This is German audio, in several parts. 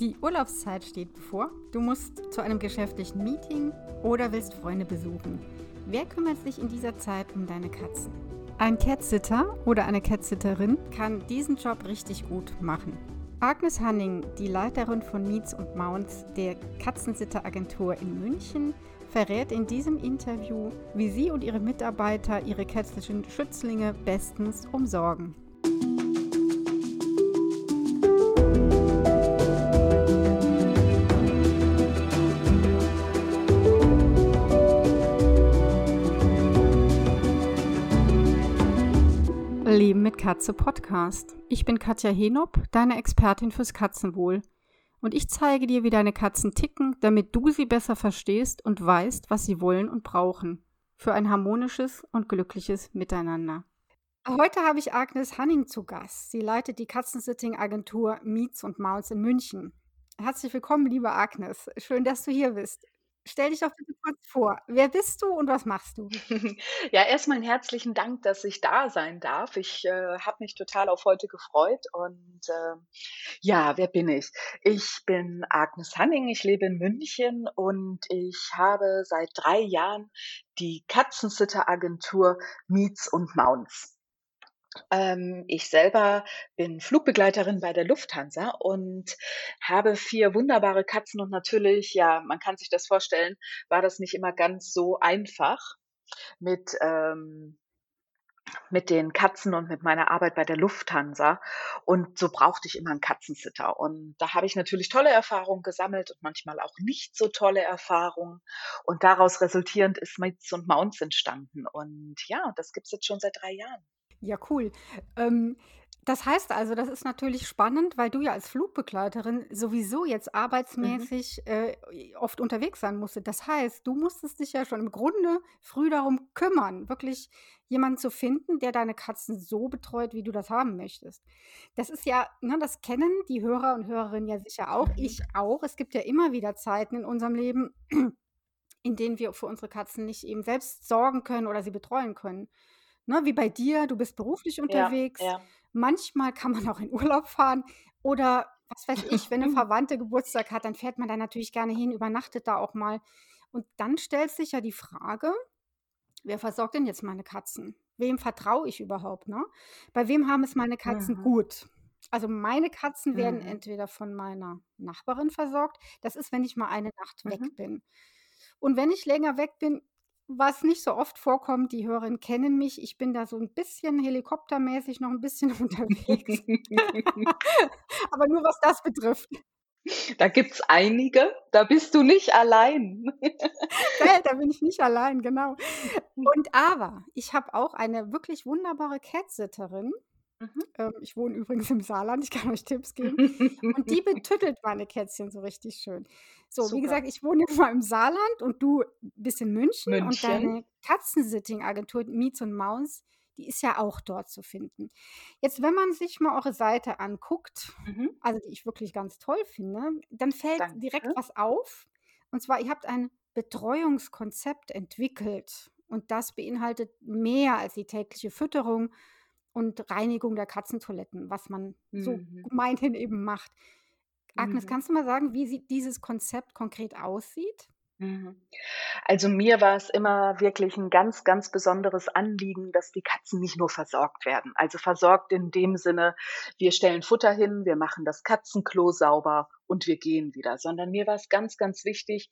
Die Urlaubszeit steht bevor. Du musst zu einem geschäftlichen Meeting oder willst Freunde besuchen. Wer kümmert sich in dieser Zeit um deine Katzen? Ein Catsitter oder eine Catsitterin kann diesen Job richtig gut machen. Agnes Hanning, die Leiterin von Meets und Mounts der Katzensitteragentur in München, verrät in diesem Interview, wie sie und ihre Mitarbeiter ihre kätzlichen Schützlinge bestens umsorgen. Katze Podcast. Ich bin Katja Henop, deine Expertin fürs Katzenwohl. Und ich zeige dir, wie deine Katzen ticken, damit du sie besser verstehst und weißt, was sie wollen und brauchen. Für ein harmonisches und glückliches Miteinander. Heute habe ich Agnes Hanning zu Gast. Sie leitet die Katzensitting-Agentur Meets und Mounts in München. Herzlich willkommen, liebe Agnes. Schön, dass du hier bist. Stell dich doch bitte kurz vor. Wer bist du und was machst du? Ja, erstmal einen herzlichen Dank, dass ich da sein darf. Ich äh, habe mich total auf heute gefreut. Und äh, ja, wer bin ich? Ich bin Agnes Hanning, ich lebe in München und ich habe seit drei Jahren die Katzensitter-Agentur Meets und Mounts. Ähm, ich selber bin Flugbegleiterin bei der Lufthansa und habe vier wunderbare Katzen und natürlich, ja, man kann sich das vorstellen, war das nicht immer ganz so einfach mit ähm, mit den Katzen und mit meiner Arbeit bei der Lufthansa. Und so brauchte ich immer einen Katzensitter. Und da habe ich natürlich tolle Erfahrungen gesammelt und manchmal auch nicht so tolle Erfahrungen. Und daraus resultierend ist Mates und Mounts entstanden. Und ja, das gibt es jetzt schon seit drei Jahren. Ja, cool. Ähm, das heißt also, das ist natürlich spannend, weil du ja als Flugbegleiterin sowieso jetzt Mhm. arbeitsmäßig äh, oft unterwegs sein musstest. Das heißt, du musstest dich ja schon im Grunde früh darum kümmern, wirklich jemanden zu finden, der deine Katzen so betreut, wie du das haben möchtest. Das ist ja, ne, das kennen die Hörer und Hörerinnen ja sicher auch, Mhm. ich auch. Es gibt ja immer wieder Zeiten in unserem Leben, in denen wir für unsere Katzen nicht eben selbst sorgen können oder sie betreuen können. Ne, wie bei dir, du bist beruflich Ja, unterwegs. ja. Manchmal kann man auch in Urlaub fahren oder was weiß ich, wenn eine Verwandte Geburtstag hat, dann fährt man da natürlich gerne hin, übernachtet da auch mal. Und dann stellt sich ja die Frage, wer versorgt denn jetzt meine Katzen? Wem vertraue ich überhaupt, ne? Bei wem haben es meine Katzen Mhm. gut? Also meine Katzen werden Mhm. entweder von meiner Nachbarin versorgt. Das ist, wenn ich mal eine Nacht weg Mhm. bin. Und wenn ich länger weg bin, was nicht so oft vorkommt, die Hörerinnen kennen mich, ich bin da so ein bisschen helikoptermäßig noch ein bisschen unterwegs. Aber nur was das betrifft. Da gibt's einige, da bist du nicht allein. Gell, da bin ich nicht allein, genau. Und aber ich habe auch eine wirklich wunderbare Catsitterin. Mhm. Ähm, ich wohne übrigens im Saarland, ich kann euch Tipps geben. Und die betüttelt meine Kätzchen so richtig schön. So, wie Super. gesagt, ich wohne jetzt mal im Saarland und du bist in München und München. deine Katzensitting-Agentur Meets und Mounts, die ist ja auch dort zu finden. Jetzt, wenn man sich mal eure Seite anguckt, Mhm. also die ich wirklich ganz toll finde, dann fällt direkt Danke. was auf. Und zwar, ihr habt ein Betreuungskonzept entwickelt. Und das beinhaltet mehr als die tägliche Fütterung und Reinigung der Katzentoiletten, was man so Mhm. gemeinhin eben macht. Agnes, Mhm. kannst du mal sagen, wie sieht dieses Konzept konkret aussieht? Mhm. Also mir war es immer wirklich ein ganz, ganz besonderes Anliegen, dass die Katzen nicht nur versorgt werden. Also versorgt in dem Sinne, wir stellen Futter hin, wir machen das Katzenklo sauber und wir gehen wieder, sondern mir war es ganz, ganz wichtig,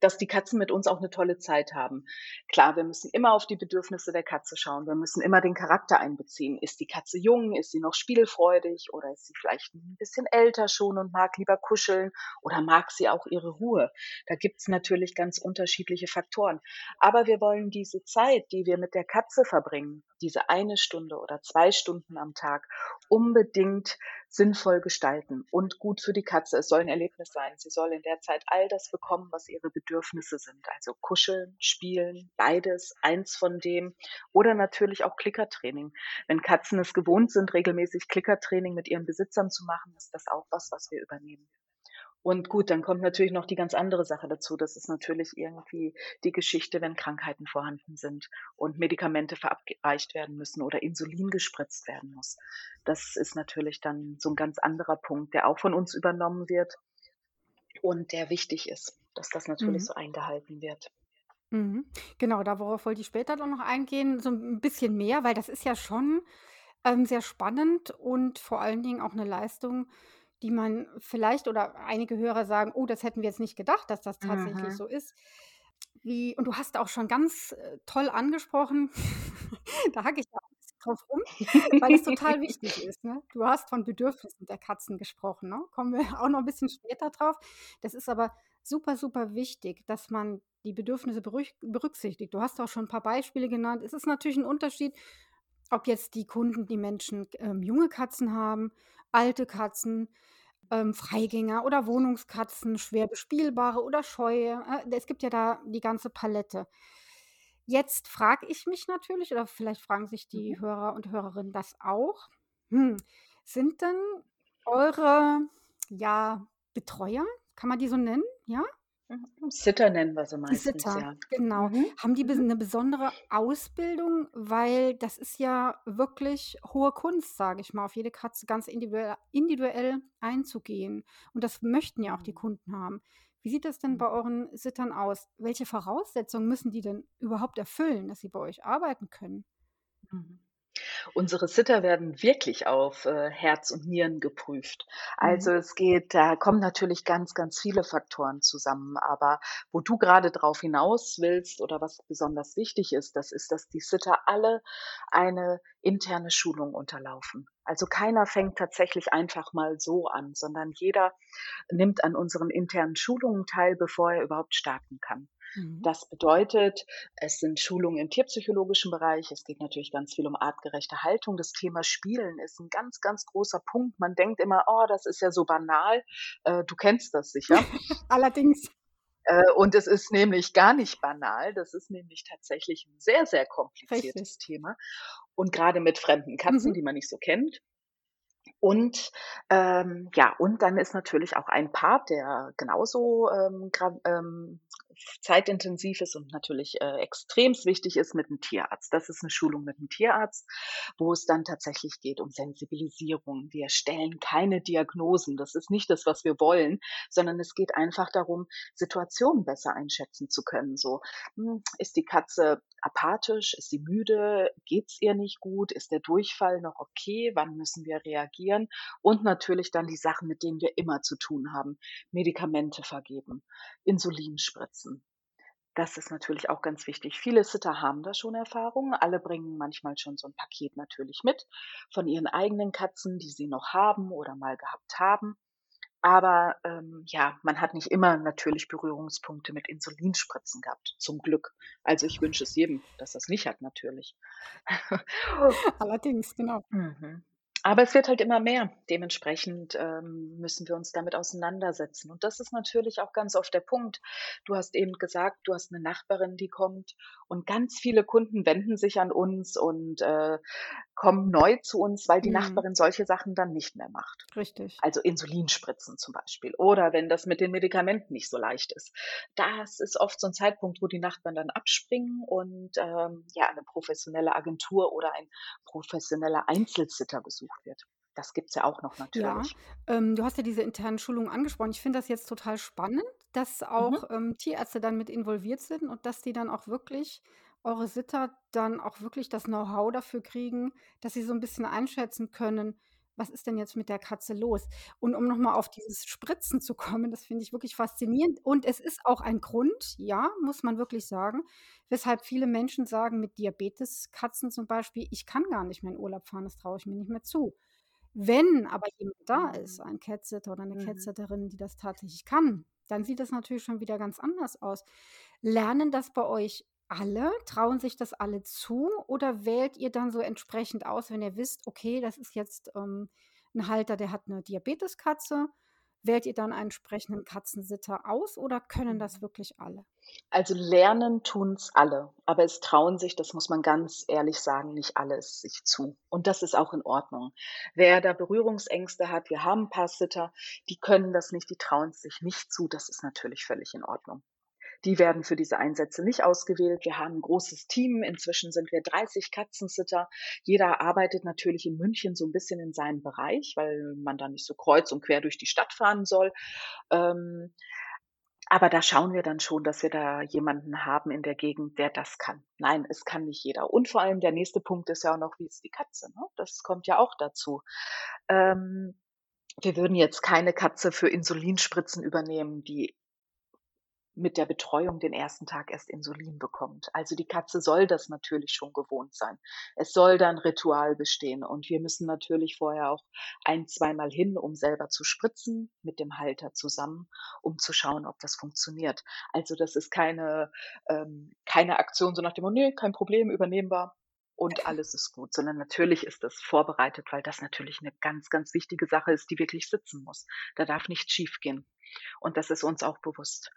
dass die Katzen mit uns auch eine tolle Zeit haben. Klar, wir müssen immer auf die Bedürfnisse der Katze schauen. Wir müssen immer den Charakter einbeziehen. Ist die Katze jung? Ist sie noch spielfreudig? Oder ist sie vielleicht ein bisschen älter schon und mag lieber kuscheln? Oder mag sie auch ihre Ruhe? Da gibt's natürlich ganz unterschiedliche Faktoren. Aber wir wollen diese Zeit, die wir mit der Katze verbringen, diese eine Stunde oder zwei Stunden am Tag, unbedingt sinnvoll gestalten und gut für die Katze. Es soll ein Erlebnis sein. Sie soll in der Zeit all das bekommen, was ihre Bedürfnisse sind. Also kuscheln, spielen, beides, eins von dem. Oder natürlich auch Klickertraining. Wenn Katzen es gewohnt sind, regelmäßig Klickertraining mit ihren Besitzern zu machen, ist das auch was, was wir übernehmen. Und gut, dann kommt natürlich noch die ganz andere Sache dazu. Das ist natürlich irgendwie die Geschichte, wenn Krankheiten vorhanden sind und Medikamente verabreicht werden müssen oder Insulin gespritzt werden muss. Das ist natürlich dann so ein ganz anderer Punkt, der auch von uns übernommen wird. und der wichtig ist, dass das natürlich Mhm. so eingehalten wird. Mhm. Genau, darauf wollte ich später dann noch eingehen, so 'n bisschen mehr, weil das ist ja schon, ähm, sehr spannend und vor allen Dingen auch 'ne Leistung, die man vielleicht oder einige Hörer sagen: „Oh, das hätten wir jetzt nicht gedacht, dass das tatsächlich Mhm. so ist.“ Wie und du hast auch schon ganz, äh, toll angesprochen, da hacke ich bisschen drauf rum, weil das total wichtig ist, ne? Du hast von Bedürfnissen der Katzen gesprochen, ne? Kommen wir auch noch 'n bisschen später drauf. Das ist aber super, super wichtig, dass man die Bedürfnisse berücksichtigt. Du hast auch schon 'n paar Beispiele genannt. Es ist natürlich 'n Unterschied, ob jetzt die Kunden, die Menschen, ähm, junge Katzen haben, alte Katzen, ähm, Freigänger oder Wohnungskatzen, schwer bespielbare oder scheue. Äh, es gibt ja da die ganze Palette. Jetzt frage ich mich natürlich oder vielleicht fragen sich Mhm. die Hörer und Hörerinnen das auch: Hm, sind denn eure, ja, Betreuer kann man die so nennen, ja? Mhm. Sitter nennen wir sie meistens, Sitter, ja. genau. Mhm. Haben die Mhm. 'ne besondere Ausbildung? Weil das ist ja wirklich hohe Kunst, sage ich mal, auf jede Katze ganz individuell einzugehen. Und das möchten ja auch die Mhm. Kunden haben. Wie sieht das denn bei euren Sittern aus? Welche Voraussetzungen müssen die denn überhaupt erfüllen, dass sie bei euch arbeiten können? Mhm. Unsere Sitter werden wirklich auf, äh, Herz und Nieren geprüft. Also, Mhm. es geht da kommen natürlich ganz, ganz viele Faktoren zusammen, aber wo du grade drauf hinaus willst oder was besonders wichtig ist, das ist, dass die Sitter alle eine interne Schulung unterlaufen. Also, keiner fängt tatsächlich einfach mal so an, sondern jeder nimmt an unseren internen Schulungen teil, bevor er überhaupt starten kann. Mhm. Das bedeutet, es sind Schulungen im tierpsychologischen Bereich. Es geht natürlich ganz viel um artgerechte Haltung. Das Thema Spielen ist 'n ganz, ganz großer Punkt. Man denkt immer: „Oh, das ist ja so banal.“ Äh, du kennst das sicher. Allerdings. Äh, und es ist nämlich gar nicht banal. Das ist nämlich tatsächlich 'n sehr, sehr Richtig. kompliziertes Thema und grade mit fremden Katzen, Mhm. die man nicht so kennt. Und, ähm, ja und dann ist natürlich auch ein Part, der genauso, ähm, ähm, zeitintensiv ist und natürlich, äh, extremst wichtig ist mit 'm Tierarzt. Das ist 'ne Schulung mit 'm Tierarzt, wo es dann tatsächlich geht um Sensibilisierung. Wir stellen keine Diagnosen. Das ist nicht das, was wir wollen, sondern es geht einfach darum, Situationen besser einschätzen zu können. So, hm, ist die Katze apathisch? Ist sie müde? Geht's ihr nicht gut? Ist der Durchfall noch okay? Wann müssen wir reagieren? Und natürlich dann die Sachen, mit denen wir immer zu tun haben: Medikamente vergeben, Insulin spritzen. Das ist natürlich auch ganz wichtig. Viele Sitter haben da schon Erfahrung. Alle bringen manchmal schon so 'n Paket natürlich mit von ihren eigenen Katzen, die sie noch haben oder mal gehabt haben. Aber, ähm, ja, man hat nicht immer natürlich Berührungspunkte mit Insulinspritzen gehabt, zum Glück. Also, ich wünsche es jedem, dass er's nicht hat natürlich. Allerdings, genau. Mhm. Aber es wird halt immer mehr. Dementsprechend, ähm, müssen wir uns damit auseinandersetzen. Und das ist natürlich auch ganz oft der Punkt. Du hast eben gesagt, du hast 'ne Nachbarin, die kommt und ganz viele Kunden wenden sich an uns und, äh, kommen neu zu uns, weil die Mhm. Nachbarin solche Sachen dann nicht mehr macht. Richtig. Also, Insulinspritzen zum Beispiel oder wenn das mit den Medikamenten nicht so leicht ist. Das ist oft so 'n Zeitpunkt, wo die Nachbarn dann abspringen und, ähm, ja, 'ne professionelle Agentur oder ein professioneller Einzelsitter gesucht wird. Das gibt's ja auch noch Ja, natürlich. ähm, du hast ja diese internen Schulungen angesprochen. Ich finde das jetzt total spannend, dass Mhm. auch, ähm, Tierärzte dann mit involviert sind und dass die dann auch wirklich eure Sitter dann auch wirklich das Know-how dafür kriegen, dass sie so 'n bisschen einschätzen können: „Was ist denn jetzt mit der Katze los?“ Und um noch mal auf dieses Spritzen zu kommen, das finde ich wirklich faszinierend. Und es ist auch ein Grund, ja, muss man wirklich sagen, weshalb viele Menschen sagen mit Diabeteskatzen zum Beispiel: „Ich kann gar nicht mehr in Urlaub fahren, das traue ich mir nicht mehr zu.“ Wenn aber jemand da ist, Mhm. ein Cat-Sitter oder 'ne Mhm. Cat-Sitterin, die das tatsächlich kann, dann sieht das natürlich schon wieder ganz anders aus. Lernen das bei euch alle? Trauen sich das alle zu oder wählt ihr dann so entsprechend aus, wenn ihr wisst: „Okay, das ist jetzt, ähm, 'n Halter, der hat 'ne Diabeteskatze.“ Wählt ihr dann einen entsprechenden Katzensitter aus oder können das Mhm. wirklich alle? Also, lernen tun's alle, aber es trauen sich, das muss man ganz ehrlich sagen, nicht alle es sich zu. Und das ist auch in Ordnung. Wer da Berührungsängste hat wir haben 'n paar Sitter, die können das nicht, die trauen's sich nicht zu. Das ist natürlich völlig in Ordnung. Die werden für diese Einsätze nicht ausgewählt. Wir haben ein großes Team. Inzwischen sind wir 30 Katzensitter. Jeder arbeitet natürlich in München so ein bisschen in seinem Bereich, weil man da nicht so kreuz und quer durch die Stadt fahren soll. Ähm, aber da schauen wir dann schon, dass wir da jemanden haben in der Gegend, der das kann. Nein, es kann nicht jeder. Und vor allem der nächste Punkt ist ja auch noch, wie ist die Katze? Ne? Das kommt ja auch dazu. Ähm, wir würden jetzt keine Katze für Insulinspritzen übernehmen, die mit der Betreuung den ersten Tag erst Insulin bekommt. Also die Katze soll das natürlich schon gewohnt sein. Es soll dann Ritual bestehen und wir müssen natürlich vorher auch ein, zweimal hin, um selber zu spritzen mit dem Halter zusammen, um zu schauen, ob das funktioniert. Also das ist keine, ähm, keine Aktion so nach dem, oh, nee, kein Problem, übernehmbar und alles ist gut, sondern natürlich ist das vorbereitet, weil das natürlich eine ganz, ganz wichtige Sache ist, die wirklich sitzen muss. Da darf nichts schiefgehen. Und das ist uns auch bewusst.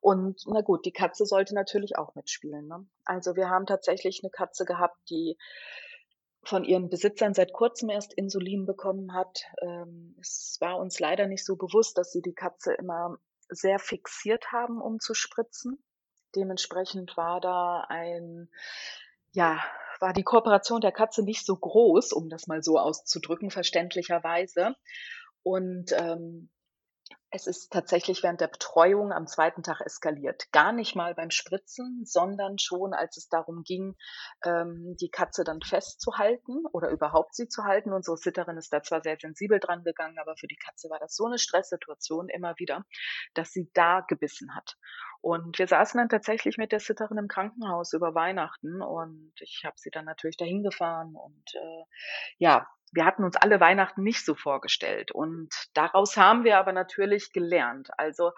Und na gut, die Katze sollte natürlich auch mitspielen. Ne? Also wir haben tatsächlich eine Katze gehabt, die von ihren Besitzern seit kurzem erst Insulin bekommen hat. Ähm, es war uns leider nicht so bewusst, dass sie die Katze immer sehr fixiert haben, um zu spritzen. Dementsprechend war da ein, ja, war die Kooperation der Katze nicht so groß, um das mal so auszudrücken, verständlicherweise. Und ähm, es ist tatsächlich während der Betreuung am zweiten Tag eskaliert. Gar nicht mal beim Spritzen, sondern schon, als es darum ging, ähm, die Katze dann festzuhalten oder überhaupt sie zu halten. Unsere Sitterin ist da zwar sehr sensibel dran gegangen, aber für die Katze war das so eine Stresssituation immer wieder, dass sie da gebissen hat. Und wir saßen dann tatsächlich mit der Sitterin im Krankenhaus über Weihnachten und ich habe sie dann natürlich dahin gefahren und äh, ja, wir hatten uns alle Weihnachten nicht so vorgestellt. Und daraus haben wir aber natürlich gelernt. Also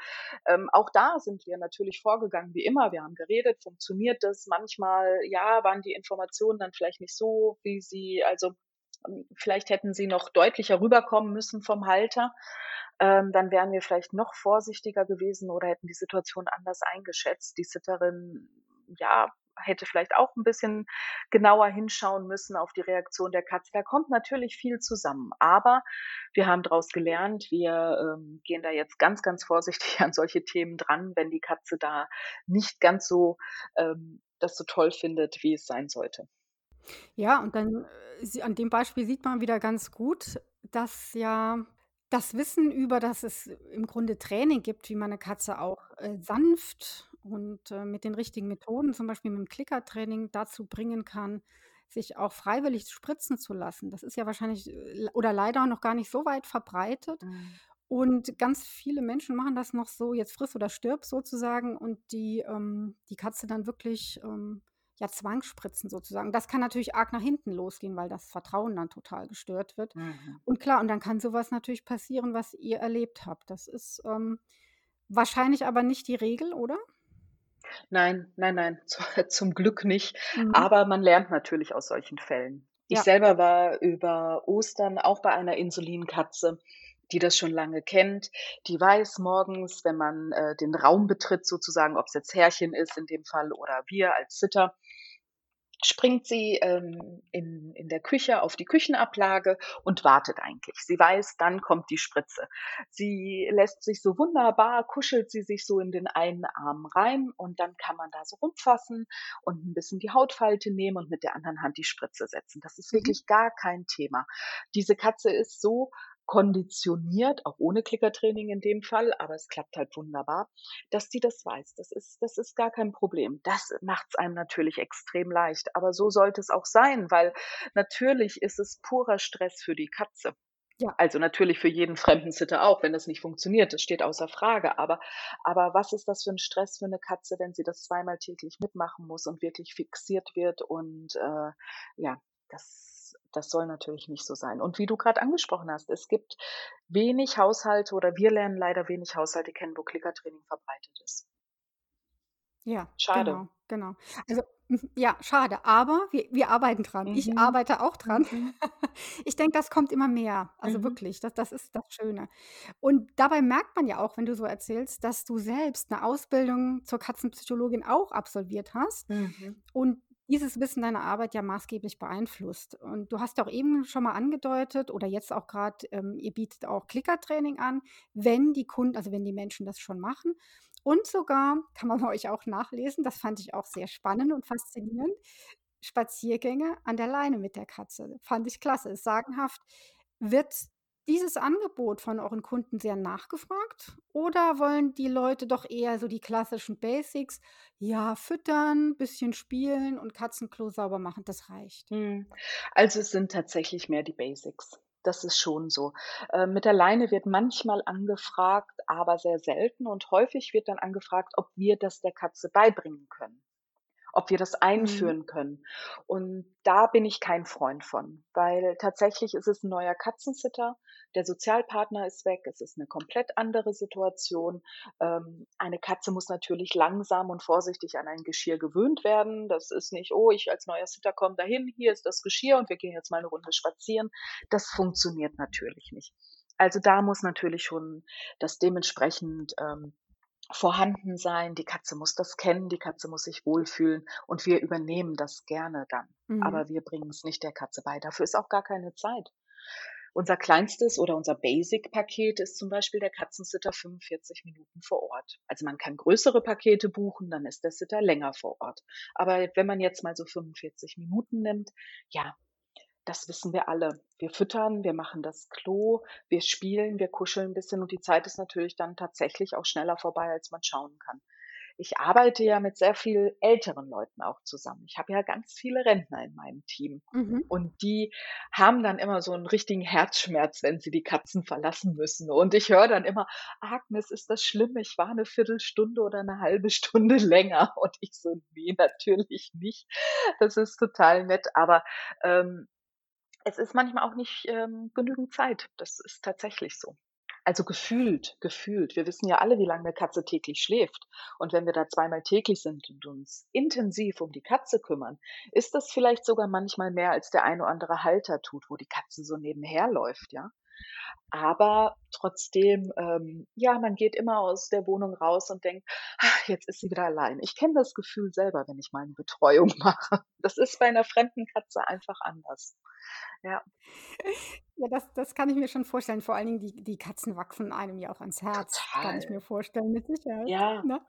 ähm, auch da sind wir natürlich vorgegangen wie immer. Wir haben geredet, funktioniert das? Manchmal, ja, waren die Informationen dann vielleicht nicht so, wie sie, also ähm, vielleicht hätten sie noch deutlicher rüberkommen müssen vom Halter. Ähm, dann wären wir vielleicht noch vorsichtiger gewesen oder hätten die Situation anders eingeschätzt. Die Sitterin ja, hätte vielleicht auch ein bisschen genauer hinschauen müssen auf die Reaktion der Katze. Da kommt natürlich viel zusammen. Aber wir haben daraus gelernt, wir ähm, gehen da jetzt ganz, ganz vorsichtig an solche Themen dran, wenn die Katze da nicht ganz so ähm, das so toll findet, wie es sein sollte. Ja, und dann äh, an dem Beispiel sieht man wieder ganz gut, dass ja das Wissen über, dass es im Grunde Training gibt, wie man eine Katze auch äh, sanft und äh, mit den richtigen Methoden, zum Beispiel mit dem Klickertraining, dazu bringen kann, sich auch freiwillig spritzen zu lassen. Das ist ja wahrscheinlich äh, oder leider noch gar nicht so weit verbreitet. Mhm. Und ganz viele Menschen machen das noch so, jetzt friss oder stirb sozusagen, und die, ähm, die Katze dann wirklich ähm, ja, Zwangsspritzen sozusagen. Das kann natürlich arg nach hinten losgehen, weil das Vertrauen dann total gestört wird. Mhm. Und klar, und dann kann sowas natürlich passieren, was ihr erlebt habt. Das ist ähm, wahrscheinlich aber nicht die Regel, oder? Nein, nein, nein, zum Glück nicht. Mhm. Aber man lernt natürlich aus solchen Fällen. Ich ja. selber war über Ostern auch bei einer Insulinkatze, die das schon lange kennt. Die weiß morgens, wenn man äh, den Raum betritt, sozusagen, ob es jetzt Herrchen ist in dem Fall oder wir als Sitter, springt sie ähm, in, in der Küche auf die Küchenablage und wartet eigentlich. Sie weiß, dann kommt die Spritze. Sie lässt sich so wunderbar, kuschelt sie sich so in den einen Arm rein und dann kann man da so rumfassen und ein bisschen die Hautfalte nehmen und mit der anderen Hand die Spritze setzen. Das ist mhm. wirklich gar kein Thema. Diese Katze ist so konditioniert, auch ohne Klickertraining in dem Fall, aber es klappt halt wunderbar, dass die das weiß. Das ist, das ist gar kein Problem. Das macht es einem natürlich extrem leicht. Aber so sollte es auch sein, weil natürlich ist es purer Stress für die Katze. Ja. Also natürlich für jeden fremden Sitter auch, wenn das nicht funktioniert, das steht außer Frage. Aber, aber was ist das für ein Stress für eine Katze, wenn sie das zweimal täglich mitmachen muss und wirklich fixiert wird? Und äh, ja, das das soll natürlich nicht so sein. Und wie du gerade angesprochen hast, es gibt wenig Haushalte oder wir lernen leider wenig Haushalte kennen, wo Klickertraining verbreitet ist. Ja, schade. Genau, genau. Also mhm, ja, schade, aber wir, wir arbeiten dran. Mhm. Ich arbeite auch dran. Mhm. Ich denke, das kommt immer mehr. Also mhm. wirklich, das, das ist das Schöne. Und dabei merkt man ja auch, wenn du so erzählst, dass du selbst eine Ausbildung zur Katzenpsychologin auch absolviert hast. Mhm. Und dieses Wissen deine Arbeit ja maßgeblich beeinflusst. Und du hast auch eben schon mal angedeutet oder jetzt auch gerade, ähm, ihr bietet auch Klickertraining an, wenn die Kunden, also wenn die Menschen das schon machen. und sogar, kann man bei euch auch nachlesen, das fand ich auch sehr spannend und faszinierend, Spaziergänge an der Leine mit der Katze. Fand ich klasse, ist sagenhaft. Wird dieses Angebot von euren Kunden sehr nachgefragt oder wollen die Leute doch eher so die klassischen Basics, ja, füttern, bisschen spielen und Katzenklo sauber machen, das reicht? Mhm. Also, es sind tatsächlich mehr die Basics. Das ist schon so. Äh, mit der Leine wird manchmal angefragt, aber sehr selten und häufig wird dann angefragt, ob wir das der Katze beibringen können ob wir das Mhm. einführen können. Und da bin ich kein Freund von, weil tatsächlich ist es ein neuer Katzensitter. Der Sozialpartner ist weg. Es ist eine komplett andere Situation. Ähm, eine Katze muss natürlich langsam und vorsichtig an ein Geschirr gewöhnt werden. Das ist nicht, oh, ich als neuer Sitter komme dahin, hier ist das Geschirr und wir gehen jetzt mal eine Runde spazieren. Das funktioniert natürlich nicht. Also da muss natürlich schon das dementsprechend ähm, vorhanden sein. Die Katze muss das kennen, die Katze muss sich wohlfühlen und wir übernehmen das gerne dann. Mhm. Aber wir bringen es nicht der Katze bei. Dafür ist auch gar keine Zeit. Unser kleinstes oder unser Basic-Paket ist zum Beispiel der Katzensitter 45 Minuten vor Ort. Also man kann größere Pakete buchen, dann ist der Sitter länger vor Ort. Aber wenn man jetzt mal so 45 Minuten nimmt, ja, das wissen wir alle. Wir füttern, wir machen das Klo, wir spielen, wir kuscheln ein bisschen und die Zeit ist natürlich dann tatsächlich auch schneller vorbei, als man schauen kann. Ich arbeite ja mit sehr viel älteren Leuten auch zusammen. Ich habe ja ganz viele Rentner in meinem Team. Mhm. Und die haben dann immer so einen richtigen Herzschmerz, wenn sie die Katzen verlassen müssen. Und ich höre dann immer: „Agnes, ist das schlimm? Ich war eine Viertelstunde oder eine halbe Stunde länger.“ Und ich so: „Ne, natürlich nicht. Das ist total nett.“ Aber, ähm, es ist manchmal auch nicht, ähm, genügend Zeit. Das ist tatsächlich so. Also gefühlt gefühlt. Wir wissen ja alle, wie lange 'ne Katze täglich schläft. Und wenn wir da zweimal täglich sind und uns intensiv um die Katze kümmern, ist das vielleicht sogar manchmal mehr, als der ein oder andere Halter tut, wo die Katze so nebenher läuft, ja? Aber trotzdem, ähm, ja, man geht immer aus der Wohnung raus und denkt: „Ah, jetzt ist sie wieder allein.“ Ich kenne das Gefühl selber, wenn ich meine Betreuung mache. Das ist bei 'ner fremden Katze einfach anders. Ja. Ja, das das kann ich mir schon vorstellen. Vor allen Dingen die die Katzen wachsen einem ja auch ans Herz, kann ich Total. mir vorstellen, mit Sicherheit, Ja. ne?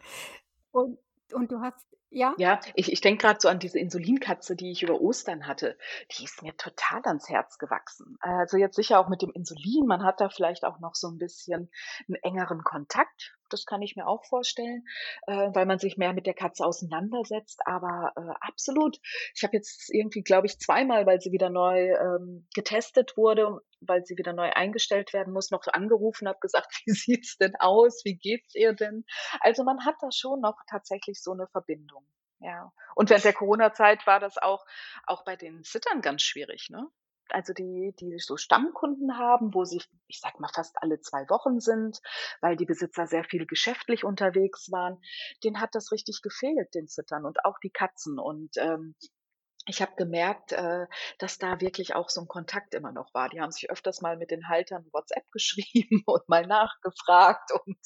Und und du hast ja? Ja, ich ich denke grad so an diese Insulinkatze, die ich über Ostern hatte. Die ist mir total ans Herz gewachsen. Also, jetzt sicher auch mit dem Insulin. Man hat da vielleicht auch noch so 'n bisschen 'n engeren Kontakt. Das kann ich mir auch vorstellen, äh, weil man sich mehr mit der Katze auseinandersetzt. Aber, äh, absolut. Ich habe jetzt irgendwie, glaube ich, zweimal, weil sie wieder neu, ähm, getestet wurde, weil sie wieder neu eingestellt werden muss, noch angerufen, habe gesagt: „Wie sieht's denn aus? Wie geht's ihr denn?“ Also, man hat da schon noch tatsächlich so 'ne Verbindung, ja. Und während der Corona-Zeit war das auch auch bei den Sittern ganz schwierig, ne? Also, die die so Stammkunden haben, wo sie, ich sage mal, fast alle 2 Wochen sind, weil die Besitzer sehr viel geschäftlich unterwegs waren. Denen hat das richtig gefehlt, den Sittern und auch die Katzen. Und, ähm, ich habe gemerkt, äh, dass da wirklich auch so 'n Kontakt immer noch war. Die haben sich öfters mal mit den Haltern WhatsApp geschrieben und mal nachgefragt und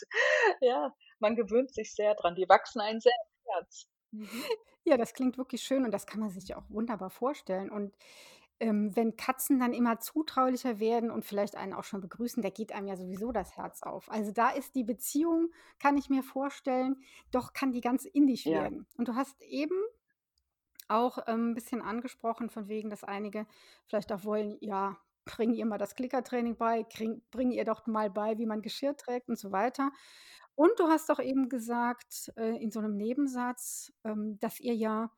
ja, man gewöhnt sich sehr dran. Die wachsen einem sehr ans Herz. Mhm. Ja, das klingt wirklich schön und das kann man sich auch wunderbar vorstellen. Und, ähm, wenn Katzen dann immer zutraulicher werden und vielleicht einen auch schon begrüßen, da geht einem ja sowieso das Herz auf. Also, da ist die Beziehung, kann ich mir vorstellen doch kann die ganz innig Ja. werden. Und du hast eben auch, ähm, 'n bisschen angesprochen von wegen, dass einige vielleicht auch wollen, ja, bring ihr mal das Klickertraining bei, kring bring ihr doch mal bei, wie man Geschirr trägt und so weiter. Und du hast auch eben gesagt, äh, in so 'nem Nebensatz, ähm, dass ihr ja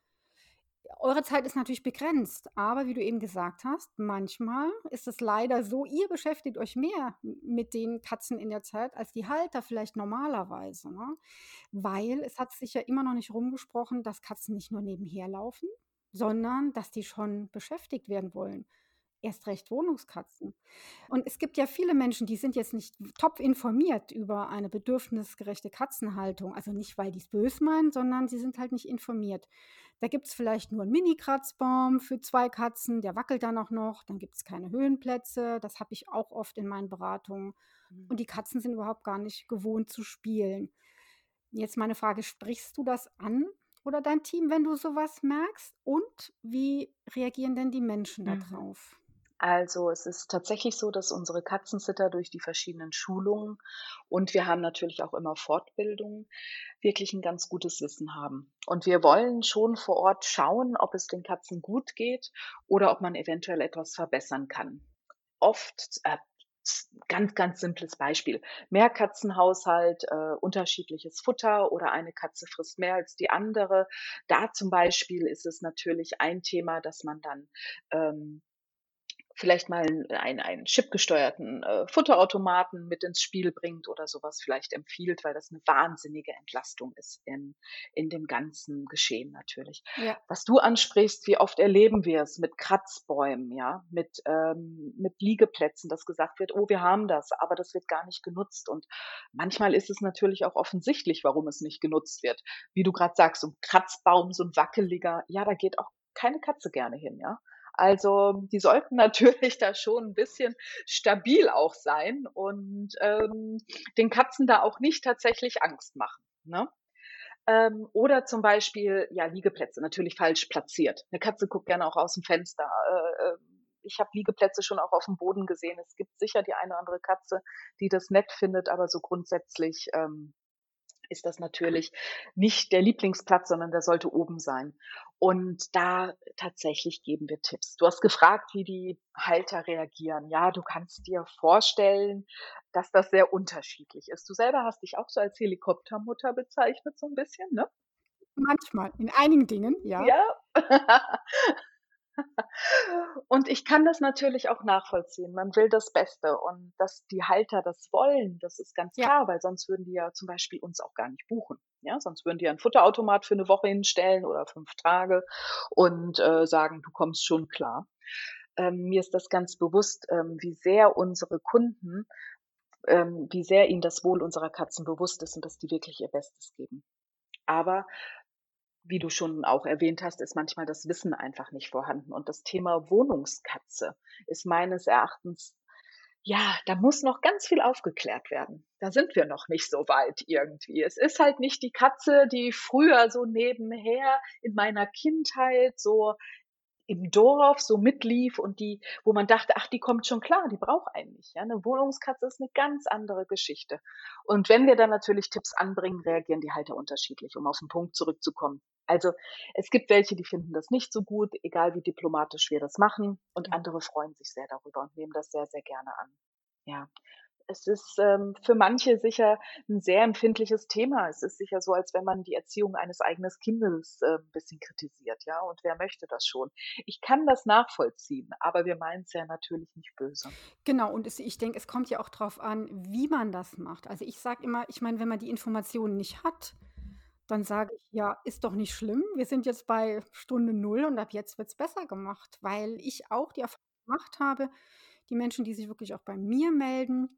eure Zeit ist natürlich begrenzt, aber wie du eben gesagt hast, manchmal ist es leider so, ihr beschäftigt euch mehr mit den Katzen in der Zeit als die Halter vielleicht normalerweise, ne? Weil es hat sich ja immer noch nicht rumgesprochen, dass Katzen nicht nur nebenher laufen, sondern dass die schon beschäftigt werden wollen. Erst recht Wohnungskatzen. Und es gibt ja viele Menschen, die sind jetzt nicht top informiert über eine bedürfnisgerechte Katzenhaltung. Also, nicht, weil die's böse meinen, sondern sie sind halt nicht informiert. Da gibt's vielleicht nur 'n Mini-Kratzbaum für 2 Katzen, der wackelt dann auch noch. Dann gibt's keine Höhenplätze. Das habe ich auch oft in meinen Beratungen. Mhm. Und die Katzen sind überhaupt gar nicht gewohnt zu spielen. Jetzt meine Frage, sprichst du das an oder dein Team, wenn du so was merkst? Und wie reagieren denn die Menschen Mhm. drauf? Also, es ist tatsächlich so, dass unsere Katzensitter durch die verschiedenen Schulungen und wir haben natürlich auch immer Fortbildungen, wirklich ein ganz gutes Wissen haben. Und wir wollen schon vor Ort schauen, ob es den Katzen gut geht oder ob man eventuell etwas verbessern kann. Oft äh, ganz, ganz simples Beispiel. Mehrkatzenhaushalt, äh, unterschiedliches Futter oder eine Katze frisst mehr als die andere. Da zum Beispiel ist es natürlich ein Thema, dass man dann ähm, vielleicht mal einen, einen chipgesteuerten äh, Futterautomaten mit ins Spiel bringt oder sowas vielleicht empfiehlt, weil das eine wahnsinnige Entlastung ist in, in dem ganzen Geschehen natürlich. Ja. Was du ansprichst, wie oft erleben wir es mit Kratzbäumen, ja, mit, ähm, mit Liegeplätzen, dass gesagt wird, oh, wir haben das, aber das wird gar nicht genutzt. Und manchmal ist es natürlich auch offensichtlich, warum es nicht genutzt wird. Wie du gerade sagst, so ein Kratzbaum, so ein wackeliger, ja, da geht auch keine Katze gerne hin, ja. Also die sollten natürlich da schon ein bisschen stabil auch sein und ähm, den Katzen da auch nicht tatsächlich Angst machen. Ne? Ähm, oder zum Beispiel, ja, Liegeplätze, natürlich falsch platziert. Eine Katze guckt gerne auch aus dem Fenster. Äh, äh ich habe Liegeplätze schon auch auf dem Boden gesehen. Es gibt sicher die eine oder andere Katze, die das nett findet, aber so grundsätzlich ähm, ist das natürlich nicht der Lieblingsplatz, sondern der sollte oben sein. Und da tatsächlich geben wir Tipps. Du hast gefragt, wie die Halter reagieren. Ja, du kannst dir vorstellen, dass das sehr unterschiedlich ist. Du selber hast dich auch so als Helikoptermutter bezeichnet, so ein bisschen, ne? Manchmal, in einigen Dingen, ja. Ja. Und ich kann das natürlich auch nachvollziehen. Man will das Beste und dass die Halter das wollen, das ist ganz klar, ja. weil sonst würden die ja zum Beispiel uns auch gar nicht buchen. Ja, sonst würden die einen Futterautomat für eine Woche hinstellen oder fünf Tage und äh, sagen, du kommst schon klar. Ähm, mir ist das ganz bewusst, ähm, wie sehr unsere Kunden, ähm, wie sehr ihnen das Wohl unserer Katzen bewusst ist und dass die wirklich ihr Bestes geben. Aber wie du schon auch erwähnt hast, ist manchmal das Wissen einfach nicht vorhanden. Und das Thema Wohnungskatze ist meines Erachtens, ja, da muss noch ganz viel aufgeklärt werden. Da sind wir noch nicht so weit irgendwie. Es ist halt nicht die Katze, die früher so nebenher in meiner Kindheit so im Dorf so mitlief und die, wo man dachte, ach, die kommt schon klar, die braucht einen nicht. Ja? Eine Wohnungskatze ist eine ganz andere Geschichte. Und wenn wir dann natürlich Tipps anbringen, reagieren die Halter unterschiedlich, um auf den Punkt zurückzukommen. Also es gibt welche, die finden das nicht so gut, egal wie diplomatisch wir das machen, und andere freuen sich sehr darüber und nehmen das sehr, sehr gerne an. Ja, es ist ähm, für manche sicher ein sehr empfindliches Thema. Es ist sicher so, als wenn man die Erziehung eines eigenen Kindes äh, ein bisschen kritisiert, ja. Und wer möchte das schon? Ich kann das nachvollziehen, aber wir meinen es ja natürlich nicht böse. Genau, und es, ich denke, es kommt ja auch darauf an, wie man das macht. Also ich sage immer, ich meine, wenn man die Informationen nicht hat, dann sage ich, ja, ist doch nicht schlimm. Wir sind jetzt bei Stunde null und ab jetzt wird es besser gemacht, weil ich auch die Erfahrung gemacht habe, die Menschen, die sich wirklich auch bei mir melden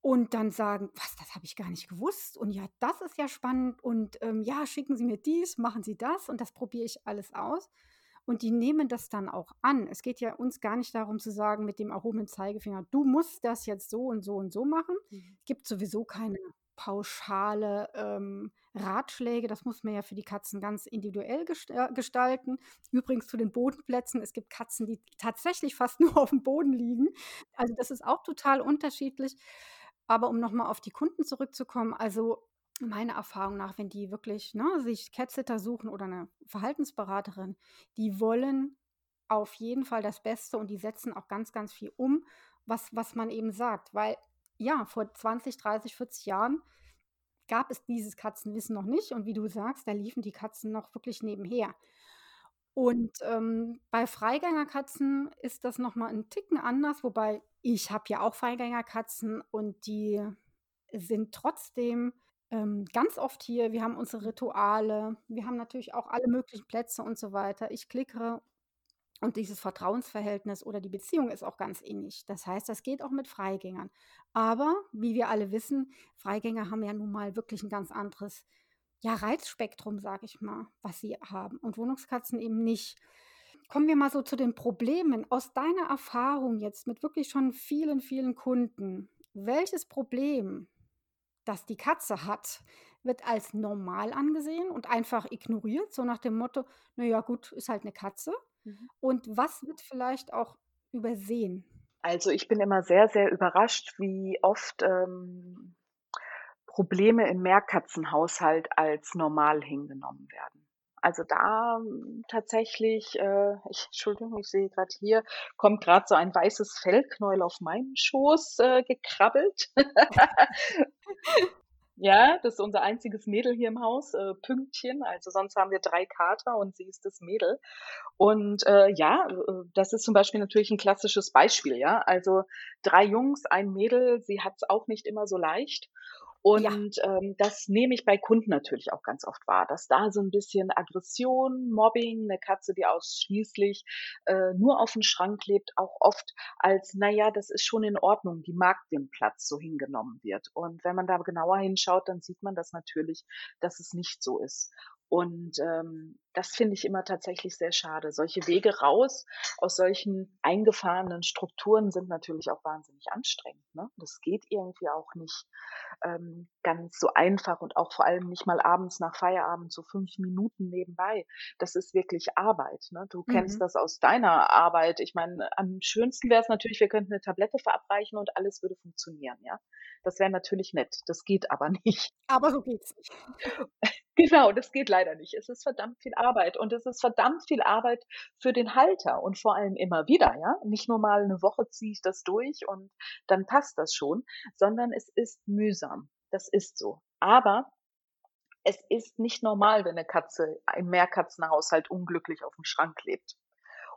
und dann sagen, was, das habe ich gar nicht gewusst und ja, das ist ja spannend und ähm, ja, schicken Sie mir dies, machen Sie das und das probiere ich alles aus. Und die nehmen das dann auch an. Es geht ja uns gar nicht darum zu sagen mit dem erhobenen Zeigefinger, du musst das jetzt so und so und so machen. Mhm. Es gibt sowieso keine pauschale ähm, Ratschläge. Das muss man ja für die Katzen ganz individuell äh, gestalten. Übrigens zu den Bodenplätzen. Es gibt Katzen, die tatsächlich fast nur auf dem Boden liegen. Also das ist auch total unterschiedlich. Aber um nochmal auf die Kunden zurückzukommen, also meiner Erfahrung nach, wenn die wirklich ne, sich Catsitter suchen oder eine Verhaltensberaterin, die wollen auf jeden Fall das Beste und die setzen auch ganz, ganz viel um, was, was man eben sagt. Weil ja, vor 20, 30, 40 Jahren gab es dieses Katzenwissen noch nicht. Und wie du sagst, da liefen die Katzen noch wirklich nebenher. Und ähm, bei Freigängerkatzen ist das nochmal ein Ticken anders, wobei ich habe ja auch Freigängerkatzen und die sind trotzdem ähm, ganz oft hier. Wir haben unsere Rituale, wir haben natürlich auch alle möglichen Plätze und so weiter. Ich klicke und dieses Vertrauensverhältnis oder die Beziehung ist auch ganz innig. Das heißt, das geht auch mit Freigängern. Aber wie wir alle wissen, Freigänger haben ja nun mal wirklich ein ganz anderes ja, Reizspektrum, sage ich mal, was sie haben. Und Wohnungskatzen eben nicht. Kommen wir mal so zu den Problemen. Aus deiner Erfahrung jetzt mit wirklich schon vielen, vielen Kunden, welches Problem, das die Katze hat, wird als normal angesehen und einfach ignoriert, so nach dem Motto, naja gut, ist halt eine Katze. Mhm. Und was wird vielleicht auch übersehen? Also, ich bin immer sehr, sehr überrascht, wie oft, ähm, Probleme im Mehrkatzenhaushalt als normal hingenommen werden. Also, da hm, tatsächlich, äh ich Entschuldigung, ich sehe grad hier kommt grad so ein weißes Fellknäuel auf meinen Schoß, äh, gekrabbelt. Ja, das ist unser einziges Mädel hier im Haus, äh, Pünktchen. Also sonst haben wir 3 Kater und sie ist das Mädel. Und, äh, ja, äh, das ist zum Beispiel natürlich ein klassisches Beispiel, ja. Also 3 Jungs, ein Mädel, sie hat's auch nicht immer so leicht. Ja. Und, ähm, das nehme ich bei Kunden natürlich auch ganz oft wahr, dass da so ein bisschen Aggression, Mobbing, eine Katze, die ausschließlich, äh, nur auf dem Schrank lebt, auch oft als: „Na ja, das ist schon in Ordnung, die mag den Platz“, so hingenommen wird. Und wenn man da genauer hinschaut, dann sieht man das natürlich, dass es nicht so ist. Und, ähm, das finde ich immer tatsächlich sehr schade. Solche Wege raus aus solchen eingefahrenen Strukturen sind natürlich auch wahnsinnig anstrengend, ne? Das geht irgendwie auch nicht, ähm, ganz so einfach und auch vor allem nicht mal abends nach Feierabend so 5 Minuten nebenbei. Das ist wirklich Arbeit, ne? Du kennst Mhm. das aus deiner Arbeit. Ich meine, am schönsten wäre es natürlich, wir könnten 'ne Tablette verabreichen und alles würde funktionieren, ja? Das wäre natürlich nett. Das geht aber nicht. Aber so geht's nicht. Genau, das geht leider nicht. Es ist verdammt viel Arbeit und es ist verdammt viel Arbeit für den Halter und vor allem immer wieder, ja? Nicht nur mal 'ne Woche ziehe ich das durch und dann passt das schon, sondern es ist mühsam. Das ist so. Aber es ist nicht normal, wenn 'ne Katze im Mehrkatzenhaushalt unglücklich aufm Schrank lebt.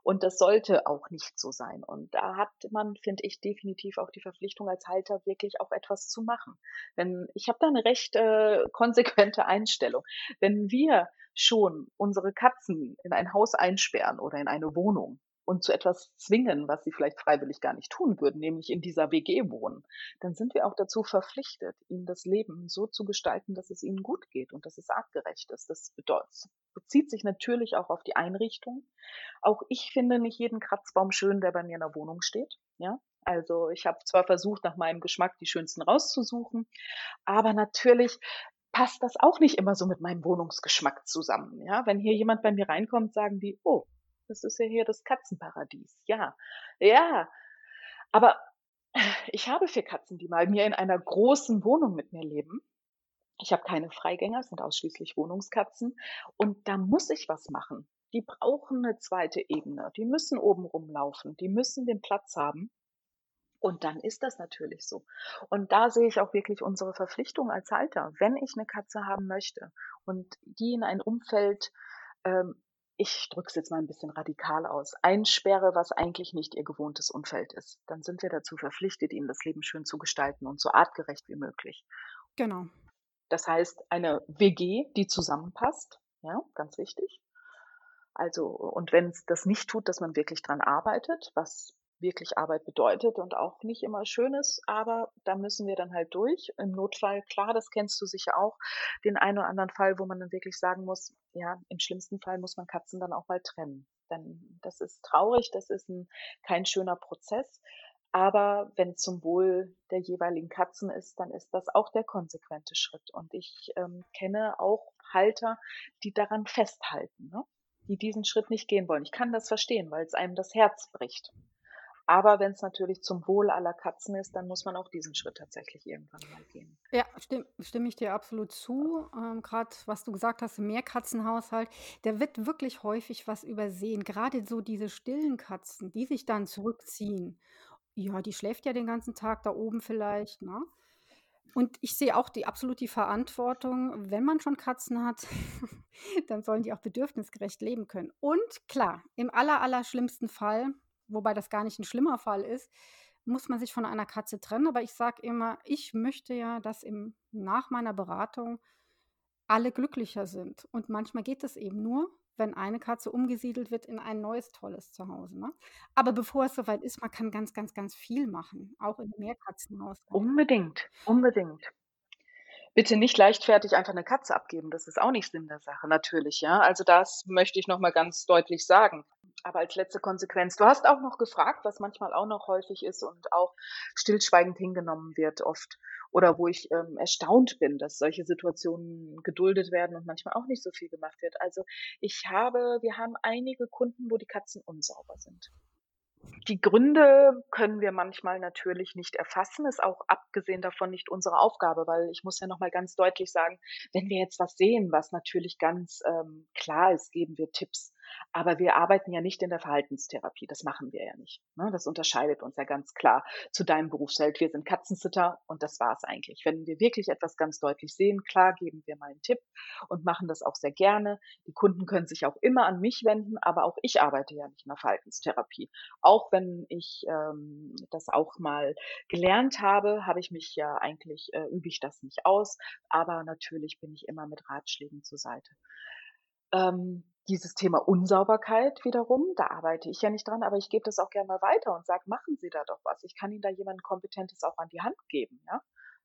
Und das sollte auch nicht so sein. Und da hat man, finde ich, definitiv auch die Verpflichtung als Halter, wirklich auch etwas zu machen. Denn ich habe da 'ne recht, äh, konsequente Einstellung. Wenn wir schon unsere Katzen in ein Haus einsperren oder in eine Wohnung und zu etwas zwingen, was sie vielleicht freiwillig gar nicht tun würden, nämlich in dieser WG wohnen, dann sind wir auch dazu verpflichtet, ihnen das Leben so zu gestalten, dass es ihnen gut geht und dass es artgerecht ist. Das bedeut bezieht sich natürlich auch auf die Einrichtung. Auch ich finde nicht jeden Kratzbaum schön, der bei mir in der Wohnung steht, ja? Also, ich habe zwar versucht, nach meinem Geschmack die schönsten rauszusuchen, aber natürlich passt das auch nicht immer so mit meinem Wohnungsgeschmack zusammen, ja? Wenn hier jemand bei mir reinkommt, sagen die: „Oh, das ist ja hier das Katzenparadies.“ Ja, ja, aber ich habe 4 Katzen, die bei mir in einer großen Wohnung mit mir leben. Ich habe keine Freigänger, es sind ausschließlich Wohnungskatzen und da muss ich was machen. Die brauchen 'ne zweite Ebene. Die müssen oben rumlaufen, die müssen den Platz haben. Und dann ist das natürlich so. Und da sehe ich auch wirklich unsere Verpflichtung als Halter. Wenn ich 'ne Katze haben möchte und die in ein Umfeld, ähm ich drücke es jetzt mal 'n bisschen radikal aus, einsperre, was eigentlich nicht ihr gewohntes Umfeld ist, dann sind wir dazu verpflichtet, ihnen das Leben schön zu gestalten und so artgerecht wie möglich. Genau. Das heißt, eine WG, die zusammenpasst, ja, ganz wichtig. Also und wenn's das nicht tut, dass man wirklich dran arbeitet, was wirklich Arbeit bedeutet und auch nicht immer schön ist, aber da müssen wir dann halt durch. Im Notfall, klar, das kennst du sicher auch, den einen oder anderen Fall, wo man dann wirklich sagen muss, ja, im schlimmsten Fall muss man Katzen dann auch mal trennen. Denn das ist traurig, das ist 'n kein schöner Prozess, aber wenn's zum Wohl der jeweiligen Katzen ist, dann ist das auch der konsequente Schritt. Und ich, ähm, kenne auch Halter, die daran festhalten, ne? Die diesen Schritt nicht gehen wollen. Ich kann das verstehen, weil's einem das Herz bricht. Aber wenn's natürlich zum Wohl aller Katzen ist, dann muss man auch diesen Schritt tatsächlich irgendwann mal gehen. Ja, stimm stimme ich dir absolut zu. Ähm, grad was du gesagt hast, im Mehrkatzenhaushalt, da wird wirklich häufig was übersehen. Grade so diese stillen Katzen, die sich dann zurückziehen. Ja, die schläft ja den ganzen Tag da oben vielleicht, ne? Und ich sehe auch die absolut die Verantwortung, wenn man schon Katzen hat, dann sollen die auch bedürfnisgerecht leben können. Und klar, im aller allerschlimmsten Fall, wobei das gar nicht 'n schlimmer Fall ist, muss man sich von einer Katze trennen. Aber ich sage immer, ich möchte ja, dass im nach meiner Beratung alle glücklicher sind. Und manchmal geht das eben nur, wenn eine Katze umgesiedelt wird in ein neues tolles Zuhause, ne? Aber bevor es so weit ist, man kann ganz, ganz, ganz viel machen, auch im Mehrkatzenhaushalt. Unbedingt, unbedingt. Bitte nicht leichtfertig einfach 'ne Katze abgeben, das ist auch nicht Sinn der Sache, natürlich, ja? Also, das möchte ich noch mal ganz deutlich sagen. Aber als letzte Konsequenz du hast auch noch gefragt, was manchmal auch noch häufig ist und auch stillschweigend hingenommen wird oft oder wo ich, ähm, erstaunt bin, dass solche Situationen geduldet werden und manchmal auch nicht so viel gemacht wird. Also, ich habe wir haben einige Kunden, wo die Katzen unsauber sind. Die Gründe können wir manchmal natürlich nicht erfassen, ist auch abgesehen davon nicht unsere Aufgabe, weil ich muss ja noch mal ganz deutlich sagen, wenn wir jetzt was sehen, was natürlich ganz ähm, klar ist, geben wir Tipps. Aber wir arbeiten ja nicht in der Verhaltenstherapie. Das machen wir ja nicht. Ne? Das unterscheidet uns ja ganz klar zu deinem Berufsfeld. Wir sind Katzensitter und das war's eigentlich. Wenn wir wirklich etwas ganz deutlich sehen, klar geben wir mal einen Tipp und machen das auch sehr gerne. Die Kunden können sich auch immer an mich wenden, aber auch ich arbeite ja nicht in der Verhaltenstherapie. Auch wenn ich ähm, das auch mal gelernt habe, habe ich mich ja eigentlich, äh, übe ich das nicht aus. Aber natürlich bin ich immer mit Ratschlägen zur Seite. Ähm, dieses Thema Unsauberkeit wiederum, da arbeite ich ja nicht dran, aber ich gebe das auch gerne mal weiter und sage, machen Sie da doch was. Ich kann Ihnen da jemanden Kompetentes auch an die Hand geben. Ja?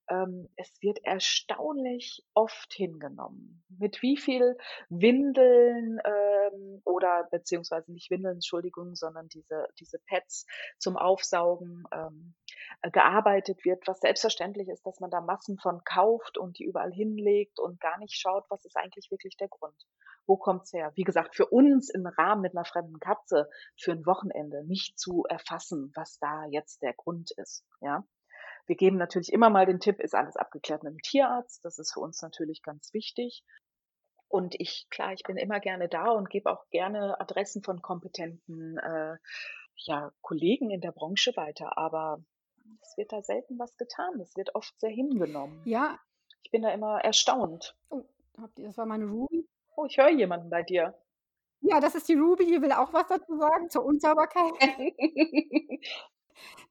ähm, es wird erstaunlich oft hingenommen. Mit wie viel Windeln ähm, oder beziehungsweise nicht Windeln, Entschuldigung, sondern diese, diese Pads zum Aufsaugen ähm, äh, gearbeitet wird, was selbstverständlich ist, dass man da Massen von kauft und die überall hinlegt und gar nicht schaut, was ist eigentlich wirklich der Grund. Wo kommt's her? Wie gesagt, für uns im Rahmen mit einer fremden Katze für ein Wochenende nicht zu erfassen, was da jetzt der Grund ist. Ja, wir geben natürlich immer mal den Tipp, ist alles abgeklärt mit dem Tierarzt. Das ist für uns natürlich ganz wichtig. Und ich, klar, ich bin immer gerne da und gebe auch gerne Adressen von kompetenten äh, ja, Kollegen in der Branche weiter. Aber es wird da selten was getan. Es wird oft sehr hingenommen. Ja. Ich bin da immer erstaunt. Oh, habt ihr, das war meine Ruby. Oh, ich höre jemanden bei dir. Ja, das ist die Ruby, die will auch was dazu sagen zur Unsauberkeit.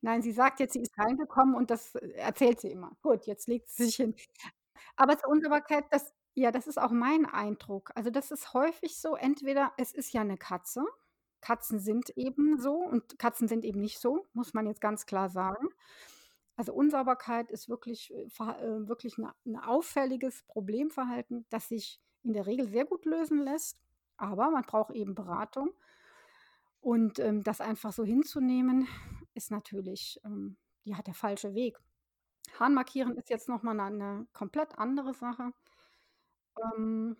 Nein, sie sagt jetzt, sie ist reingekommen und das äh, erzählt sie immer. Gut, jetzt legt sie sich hin. Aber zur Unsauberkeit, das ja, das ist auch mein Eindruck. Also, das ist häufig so, entweder es ist ja eine Katze. Katzen sind eben so und Katzen sind eben nicht so, muss man jetzt ganz klar sagen. Also, Unsauberkeit ist wirklich, äh, äh wirklich 'ne 'n auffälliges Problemverhalten, das sich in der Regel sehr gut lösen lässt, aber man braucht eben Beratung. Und, ähm, das einfach so hinzunehmen, ist natürlich, ähm, ja, der falsche Weg. Hahn markieren ist jetzt noch mal 'ne 'ne komplett andere Sache. Ähm,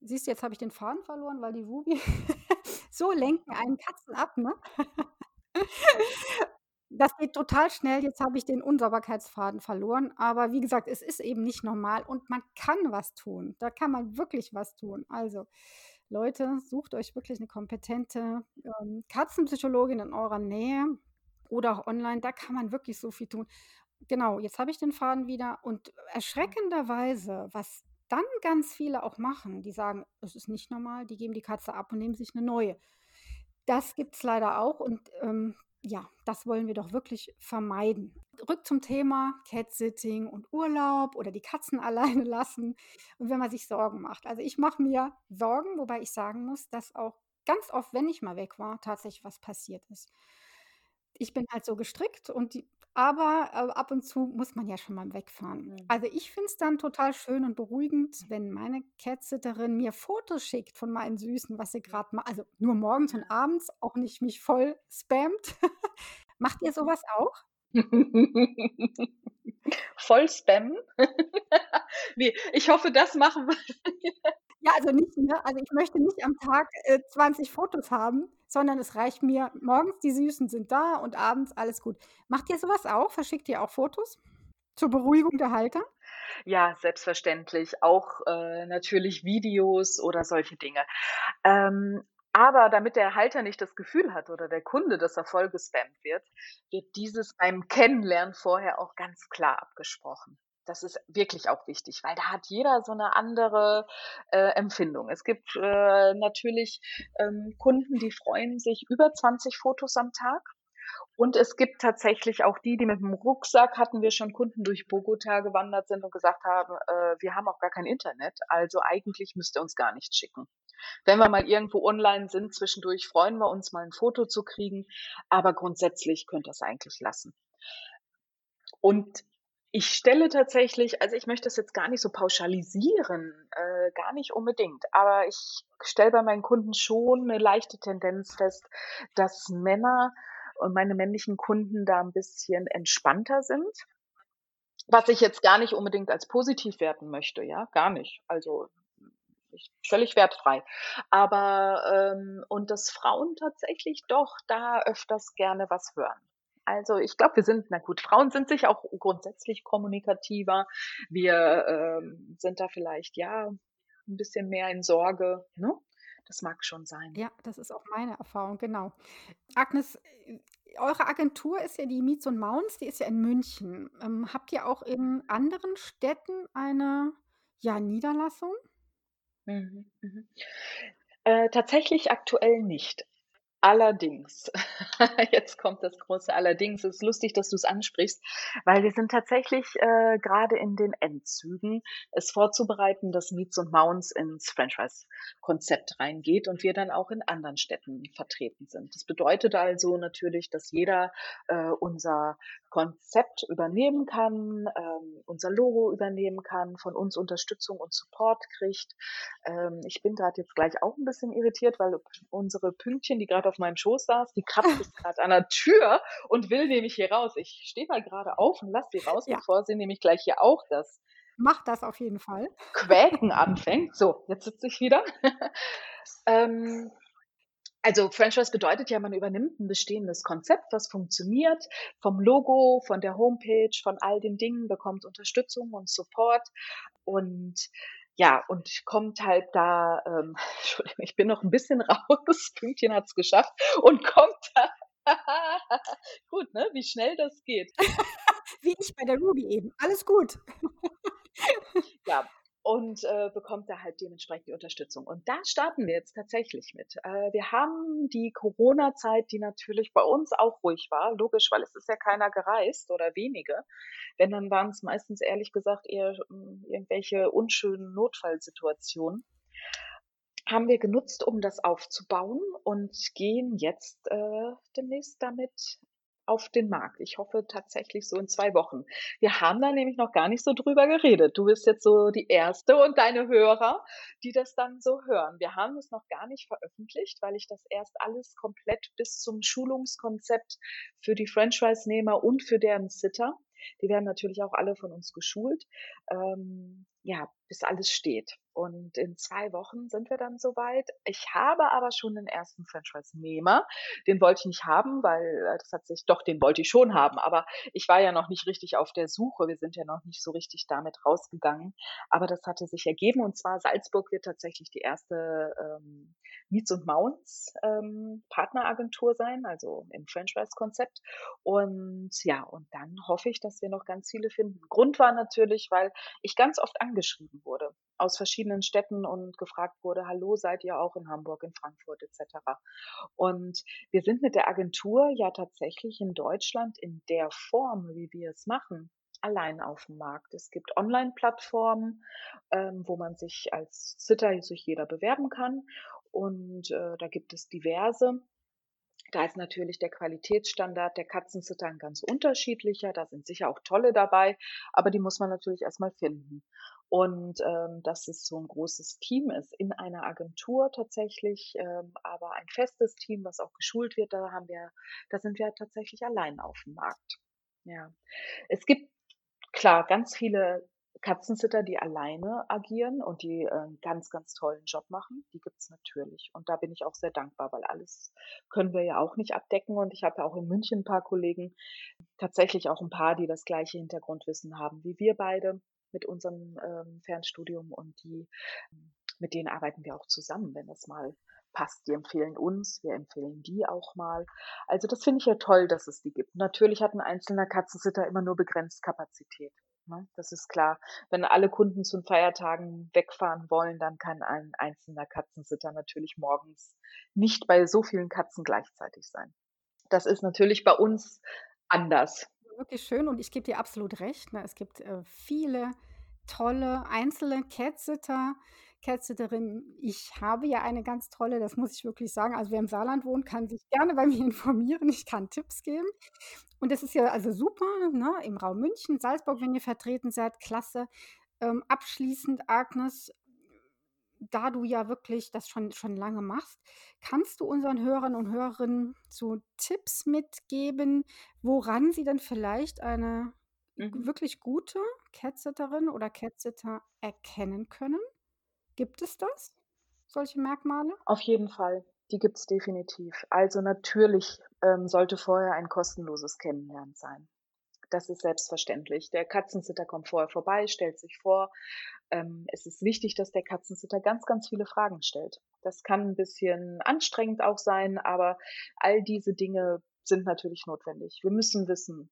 siehst du, jetzt habe ich den Faden verloren, weil die Ruby so lenken einen Katzen ab, ne? Das geht total schnell. Jetzt habe ich den Unsauberkeitsfaden verloren. Aber wie gesagt, es ist eben nicht normal und man kann was tun. Da kann man wirklich was tun. Also, Leute, sucht euch wirklich eine kompetente ähm, Katzenpsychologin in eurer Nähe oder auch online. Da kann man wirklich so viel tun. Genau, jetzt habe ich den Faden wieder. Und erschreckenderweise, was dann ganz viele auch machen, die sagen, es ist nicht normal, die geben die Katze ab und nehmen sich eine neue. Das gibt es leider auch und ähm, ja, das wollen wir doch wirklich vermeiden. Rück zum Thema Cat-Sitting und Urlaub oder die Katzen alleine lassen und wenn man sich Sorgen macht. Also ich mache mir Sorgen, wobei ich sagen muss, dass auch ganz oft, wenn ich mal weg war, tatsächlich was passiert ist. Ich bin halt so gestrickt und die aber, äh, ab und zu muss man ja schon mal wegfahren. Mhm. Also, ich finde es dann total schön und beruhigend, wenn meine Catsitterin mir Fotos schickt von meinen Süßen, was sie gerade macht. also, nur morgens und abends, auch nicht mich voll spammt. Macht ihr sowas auch? Voll spammen? Ne, ich hoffe, das machen wir. Ja, also nicht, ne? Also, ich möchte nicht am Tag, äh, 20 Fotos haben, sondern es reicht mir, morgens die Süßen sind da und abends alles gut. Macht ihr sowas auch? Verschickt ihr auch Fotos zur Beruhigung der Halter? Ja, selbstverständlich. Auch äh, natürlich Videos oder solche Dinge. Ähm, aber damit der Halter nicht das Gefühl hat oder der Kunde, dass er voll gespammt wird, wird dieses beim Kennenlernen vorher auch ganz klar abgesprochen. Das ist wirklich auch wichtig, weil da hat jeder so eine andere äh, Empfindung. Es gibt äh, natürlich ähm, Kunden, die freuen sich über 20 Fotos am Tag. Und es gibt tatsächlich auch die, die mit dem Rucksack hatten wir schon Kunden durch Bogota gewandert sind und gesagt haben, äh, wir haben auch gar kein Internet, also eigentlich müsst ihr uns gar nichts schicken. Wenn wir mal irgendwo online sind, zwischendurch freuen wir uns mal ein Foto zu kriegen, aber grundsätzlich könnt ihr es eigentlich lassen. Und ich stelle tatsächlich, also ich möchte das jetzt gar nicht so pauschalisieren, äh, gar nicht unbedingt, aber ich stelle bei meinen Kunden schon eine leichte Tendenz fest, dass Männer und meine männlichen Kunden da ein bisschen entspannter sind. Was ich jetzt gar nicht unbedingt als positiv werten möchte, ja, gar nicht. Also völlig wertfrei. Aber ähm, und dass Frauen tatsächlich doch da öfters gerne was hören. Also ich glaube, wir sind, na gut, Frauen sind sich auch grundsätzlich kommunikativer. Wir ähm, sind da vielleicht ja ein bisschen mehr in Sorge. Ne? Das mag schon sein. Ja, das ist auch meine Erfahrung, genau. Agnes, äh, eure Agentur ist ja die Mietz und Mauns, die ist ja in München. Ähm, habt ihr auch in anderen Städten eine ja, Niederlassung? Mhm, mhm. Äh, tatsächlich aktuell nicht. Allerdings, jetzt kommt das große Allerdings. Es ist lustig, dass du es ansprichst, weil wir sind tatsächlich äh, gerade in den Endzügen, es vorzubereiten, dass Meets und Mounts ins Franchise-Konzept reingeht und wir dann auch in anderen Städten vertreten sind. Das bedeutet also natürlich, dass jeder äh, unser Konzept übernehmen kann, ähm, unser Logo übernehmen kann, von uns Unterstützung und Support kriegt. Ähm, ich bin gerade jetzt gleich auch ein bisschen irritiert, weil unsere Pünktchen, die gerade auf meinem Schoß saß, die kratzt jetzt gerade an der Tür und will nämlich hier raus. Ich stehe mal gerade auf und lasse sie raus, ja. bevor sie nämlich gleich hier auch das Mach das auf jeden Fall. Quäken anfängt. So, jetzt sitze ich wieder. ähm, also Franchise bedeutet ja, man übernimmt ein bestehendes Konzept, was funktioniert, vom Logo, von der Homepage, von all den Dingen, bekommt Unterstützung und Support und ja, und kommt halt da, ähm, Entschuldigung, ich bin noch ein bisschen raus, Pünktchen hat's geschafft und kommt da, gut, ne, wie schnell das geht. wie ich bei der Ruby eben, alles gut. ja, und äh, bekommt da halt dementsprechend die Unterstützung. Und da starten wir jetzt tatsächlich mit. Äh, wir haben die Corona-Zeit, die natürlich bei uns auch ruhig war, logisch, weil es ist ja keiner gereist oder wenige. Wenn, dann waren es meistens ehrlich gesagt eher äh, irgendwelche unschönen Notfallsituationen haben wir genutzt, um das aufzubauen und gehen jetzt äh, demnächst damit auf den Markt. Ich hoffe tatsächlich so in zwei Wochen. Wir haben da nämlich noch gar nicht so drüber geredet. Du bist jetzt so die Erste und deine Hörer, die das dann so hören. Wir haben es noch gar nicht veröffentlicht, weil ich das erst alles komplett bis zum Schulungskonzept für die Franchise-Nehmer und für deren Sitter die werden natürlich auch alle von uns geschult. Ähm, ja, bis alles steht. Und in zwei Wochen sind wir dann soweit. Ich habe aber schon den ersten Franchise-Nehmer. Den wollte ich nicht haben, weil äh, das hat sich, doch, den wollte ich schon haben. Aber ich war ja noch nicht richtig auf der Suche. Wir sind ja noch nicht so richtig damit rausgegangen. Aber das hatte sich ergeben. Und zwar Salzburg wird tatsächlich die erste ähm, Meets und Mounts ähm, Partneragentur sein, also im Franchise-Konzept. Und ja, und dann hoffe ich, dass wir noch ganz viele finden. Grund war natürlich, weil ich ganz oft angeschrieben wurde aus verschiedenen Städten und gefragt wurde, hallo, seid ihr auch in Hamburg, in Frankfurt etc. Und wir sind mit der Agentur ja tatsächlich in Deutschland in der Form, wie wir es machen, allein auf dem Markt. Es gibt Online-Plattformen, ähm, wo man sich als Sitter sich jeder bewerben kann. Und äh, da gibt es diverse. Da ist natürlich der Qualitätsstandard der Katzensitter ein ganz unterschiedlicher. Da sind sicher auch tolle dabei, aber die muss man natürlich erstmal finden. Und ähm, dass es so ein großes Team ist in einer Agentur tatsächlich, ähm, aber ein festes Team, was auch geschult wird, da haben wir, da sind wir tatsächlich allein auf dem Markt. Ja. Es gibt klar ganz viele Katzensitter, die alleine agieren und die äh, einen ganz, ganz tollen Job machen, die gibt's natürlich. Und da bin ich auch sehr dankbar, weil alles können wir ja auch nicht abdecken. Und ich habe ja auch in München ein paar Kollegen, tatsächlich auch ein paar, die das gleiche Hintergrundwissen haben wie wir beide mit unserem ähm, Fernstudium und die, mit denen arbeiten wir auch zusammen, wenn das mal passt. Die empfehlen uns, wir empfehlen die auch mal. Also das finde ich ja toll, dass es die gibt. Natürlich hat ein einzelner Katzensitter immer nur begrenzt Kapazität. Ne? Das ist klar. Wenn alle Kunden zu den Feiertagen wegfahren wollen, dann kann ein einzelner Katzensitter natürlich morgens nicht bei so vielen Katzen gleichzeitig sein. Das ist natürlich bei uns anders. Wirklich schön und ich gebe dir absolut recht. Ne? Es gibt äh, viele tolle einzelne Catsitter, Catsitterinnen. Ich habe ja eine ganz tolle, das muss ich wirklich sagen. Also wer im Saarland wohnt, kann sich gerne bei mir informieren. Ich kann Tipps geben. Und das ist ja also super, ne? Im Raum München, Salzburg, wenn ihr vertreten seid, klasse. Ähm, abschließend, Agnes, da du ja wirklich das schon, schon lange machst, kannst du unseren Hörern und Hörerinnen so Tipps mitgeben, woran sie dann vielleicht eine mhm. wirklich gute Catsitterin oder Catsitter erkennen können? Gibt es das, solche Merkmale? Auf jeden Fall, die gibt's definitiv. Also natürlich ähm, sollte vorher ein kostenloses Kennenlernen sein. Das ist selbstverständlich. Der Katzensitter kommt vorher vorbei, stellt sich vor. Ähm, es ist wichtig, dass der Katzensitter ganz, ganz viele Fragen stellt. Das kann ein bisschen anstrengend auch sein, aber all diese Dinge sind natürlich notwendig. Wir müssen wissen,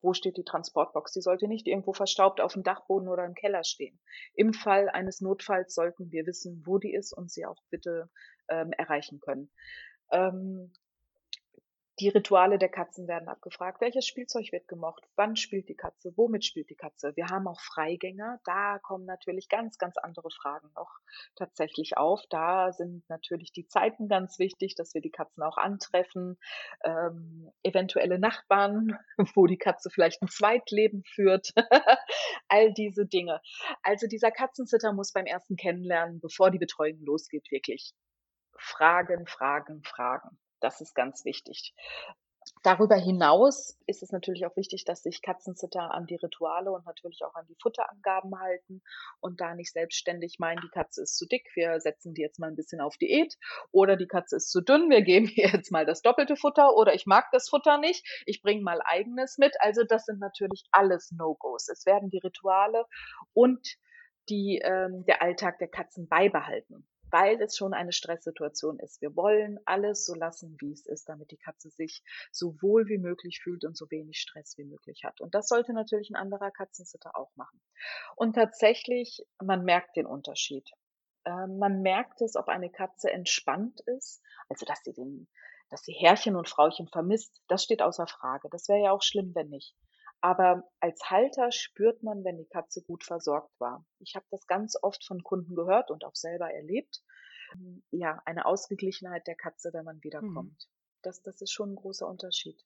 wo steht die Transportbox? Die sollte nicht irgendwo verstaubt auf dem Dachboden oder im Keller stehen. Im Fall eines Notfalls sollten wir wissen, wo die ist und sie auch bitte ähm, erreichen können. Ähm, die Rituale der Katzen werden abgefragt. Welches Spielzeug wird gemocht? Wann spielt die Katze? Womit spielt die Katze? Wir haben auch Freigänger. Da kommen natürlich ganz, ganz andere Fragen noch tatsächlich auf. Da sind natürlich die Zeiten ganz wichtig, dass wir die Katzen auch antreffen. Ähm, eventuelle Nachbarn, wo die Katze vielleicht ein Zweitleben führt. All diese Dinge. Also dieser Katzensitter muss beim ersten Kennenlernen, bevor die Betreuung losgeht, wirklich Fragen, Fragen, Fragen. Das ist ganz wichtig. Darüber hinaus ist es natürlich auch wichtig, dass sich Katzensitter an die Rituale und natürlich auch an die Futterangaben halten und da nicht selbstständig meinen, die Katze ist zu dick, wir setzen die jetzt mal ein bisschen auf Diät oder die Katze ist zu dünn, wir geben ihr jetzt mal das doppelte Futter oder ich mag das Futter nicht, ich bringe mal eigenes mit. Also das sind natürlich alles No-Gos. Es werden die Rituale und die, ähm, der Alltag der Katzen beibehalten weil es schon eine Stresssituation ist. Wir wollen alles so lassen, wie es ist, damit die Katze sich so wohl wie möglich fühlt und so wenig Stress wie möglich hat. Und das sollte natürlich ein anderer Katzensitter auch machen. Und tatsächlich, man merkt den Unterschied. Ähm, man merkt es, ob eine Katze entspannt ist, also dass sie den, dass sie Herrchen und Frauchen vermisst, das steht außer Frage. Das wäre ja auch schlimm, wenn nicht. Aber als Halter spürt man, wenn die Katze gut versorgt war. Ich habe das ganz oft von Kunden gehört und auch selber erlebt. Ja, eine Ausgeglichenheit der Katze, wenn man wiederkommt. Mhm. Das, das ist schon ein großer Unterschied.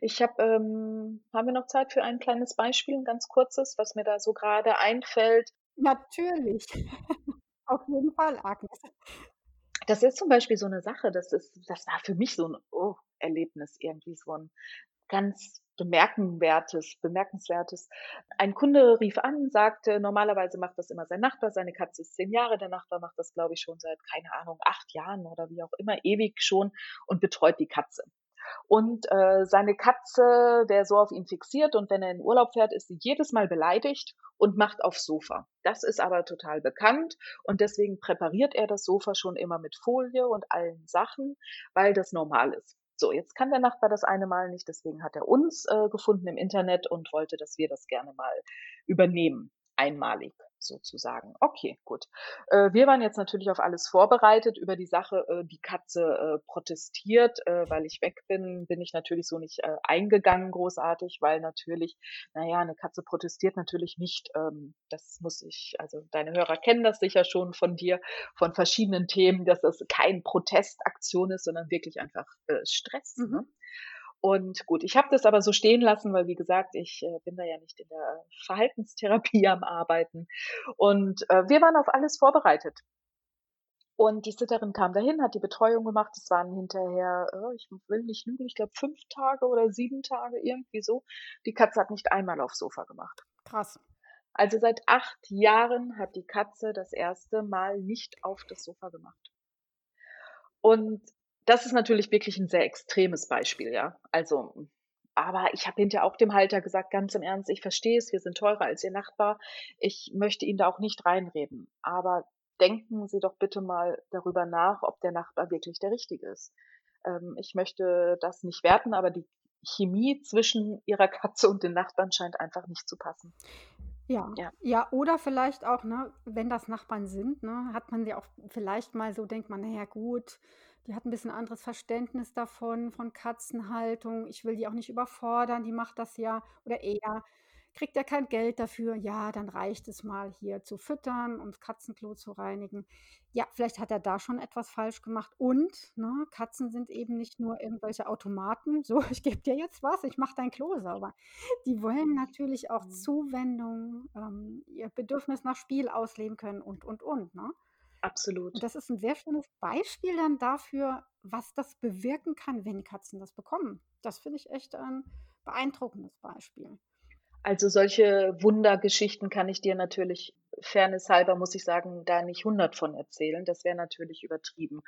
Ich habe, ähm, haben wir noch Zeit für ein kleines Beispiel, ein ganz kurzes, was mir da so gerade einfällt? Natürlich. Auf jeden Fall, Agnes. Das ist zum Beispiel so eine Sache, das ist, das war für mich so ein oh, Erlebnis, irgendwie so ein ganz bemerkenwertes, bemerkenswertes. Ein Kunde rief an, sagte, normalerweise macht das immer sein Nachbar, seine Katze ist zehn Jahre, der Nachbar macht das, glaube ich, schon seit, keine Ahnung, acht Jahren oder wie auch immer, ewig schon und betreut die Katze. Und äh, seine Katze wäre so auf ihn fixiert und wenn er in Urlaub fährt, ist sie jedes Mal beleidigt und macht aufs Sofa. Das ist aber total bekannt und deswegen präpariert er das Sofa schon immer mit Folie und allen Sachen, weil das normal ist. So, jetzt kann der Nachbar das eine Mal nicht, deswegen hat er uns äh, gefunden im Internet und wollte, dass wir das gerne mal übernehmen, einmalig sozusagen. Okay, gut. Äh, wir waren jetzt natürlich auf alles vorbereitet. Über die Sache, äh, die Katze äh, protestiert, äh, weil ich weg bin, bin ich natürlich so nicht äh, eingegangen großartig, weil natürlich, naja, eine Katze protestiert natürlich nicht. Ähm, das muss ich, also deine Hörer kennen das sicher schon von dir, von verschiedenen Themen, dass das kein Protestaktion ist, sondern wirklich einfach äh, Stress. Mhm. Ne? Und gut, ich habe das aber so stehen lassen, weil wie gesagt, ich äh, bin da ja nicht in der Verhaltenstherapie am Arbeiten. Und äh, wir waren auf alles vorbereitet. Und die Sitterin kam dahin, hat die Betreuung gemacht. Es waren hinterher, äh, ich will nicht lügen, ich glaube fünf Tage oder sieben Tage, irgendwie so. Die Katze hat nicht einmal aufs Sofa gemacht. Krass. Also seit acht Jahren hat die Katze das erste Mal nicht auf das Sofa gemacht. Und das ist natürlich wirklich ein sehr extremes Beispiel, ja. Also, aber ich habe hinterher auch dem Halter gesagt, ganz im Ernst, ich verstehe es, wir sind teurer als Ihr Nachbar. Ich möchte Ihnen da auch nicht reinreden. Aber denken Sie doch bitte mal darüber nach, ob der Nachbar wirklich der Richtige ist. Ähm, ich möchte das nicht werten, aber die Chemie zwischen Ihrer Katze und den Nachbarn scheint einfach nicht zu passen. Ja, Ja. ja, oder vielleicht auch, ne, wenn das Nachbarn sind, ne, hat man ja auch vielleicht mal so, denkt man, naja, gut, die hat ein bisschen anderes Verständnis davon, von Katzenhaltung. Ich will die auch nicht überfordern, die macht das ja oder er kriegt ja kein Geld dafür. Ja, dann reicht es mal hier zu füttern und Katzenklo zu reinigen. Ja, vielleicht hat er da schon etwas falsch gemacht. Und ne, Katzen sind eben nicht nur irgendwelche Automaten. So, ich gebe dir jetzt was, ich mache dein Klo sauber. Die wollen natürlich auch mhm. Zuwendung, ähm, ihr Bedürfnis nach Spiel ausleben können und, und, und. Ne? Absolut. Und das ist ein sehr schönes Beispiel dann dafür, was das bewirken kann, wenn Katzen das bekommen. Das finde ich echt ein beeindruckendes Beispiel. Also solche Wundergeschichten kann ich dir natürlich, Fairness halber muss ich sagen, da nicht hundert von erzählen. Das wäre natürlich übertrieben.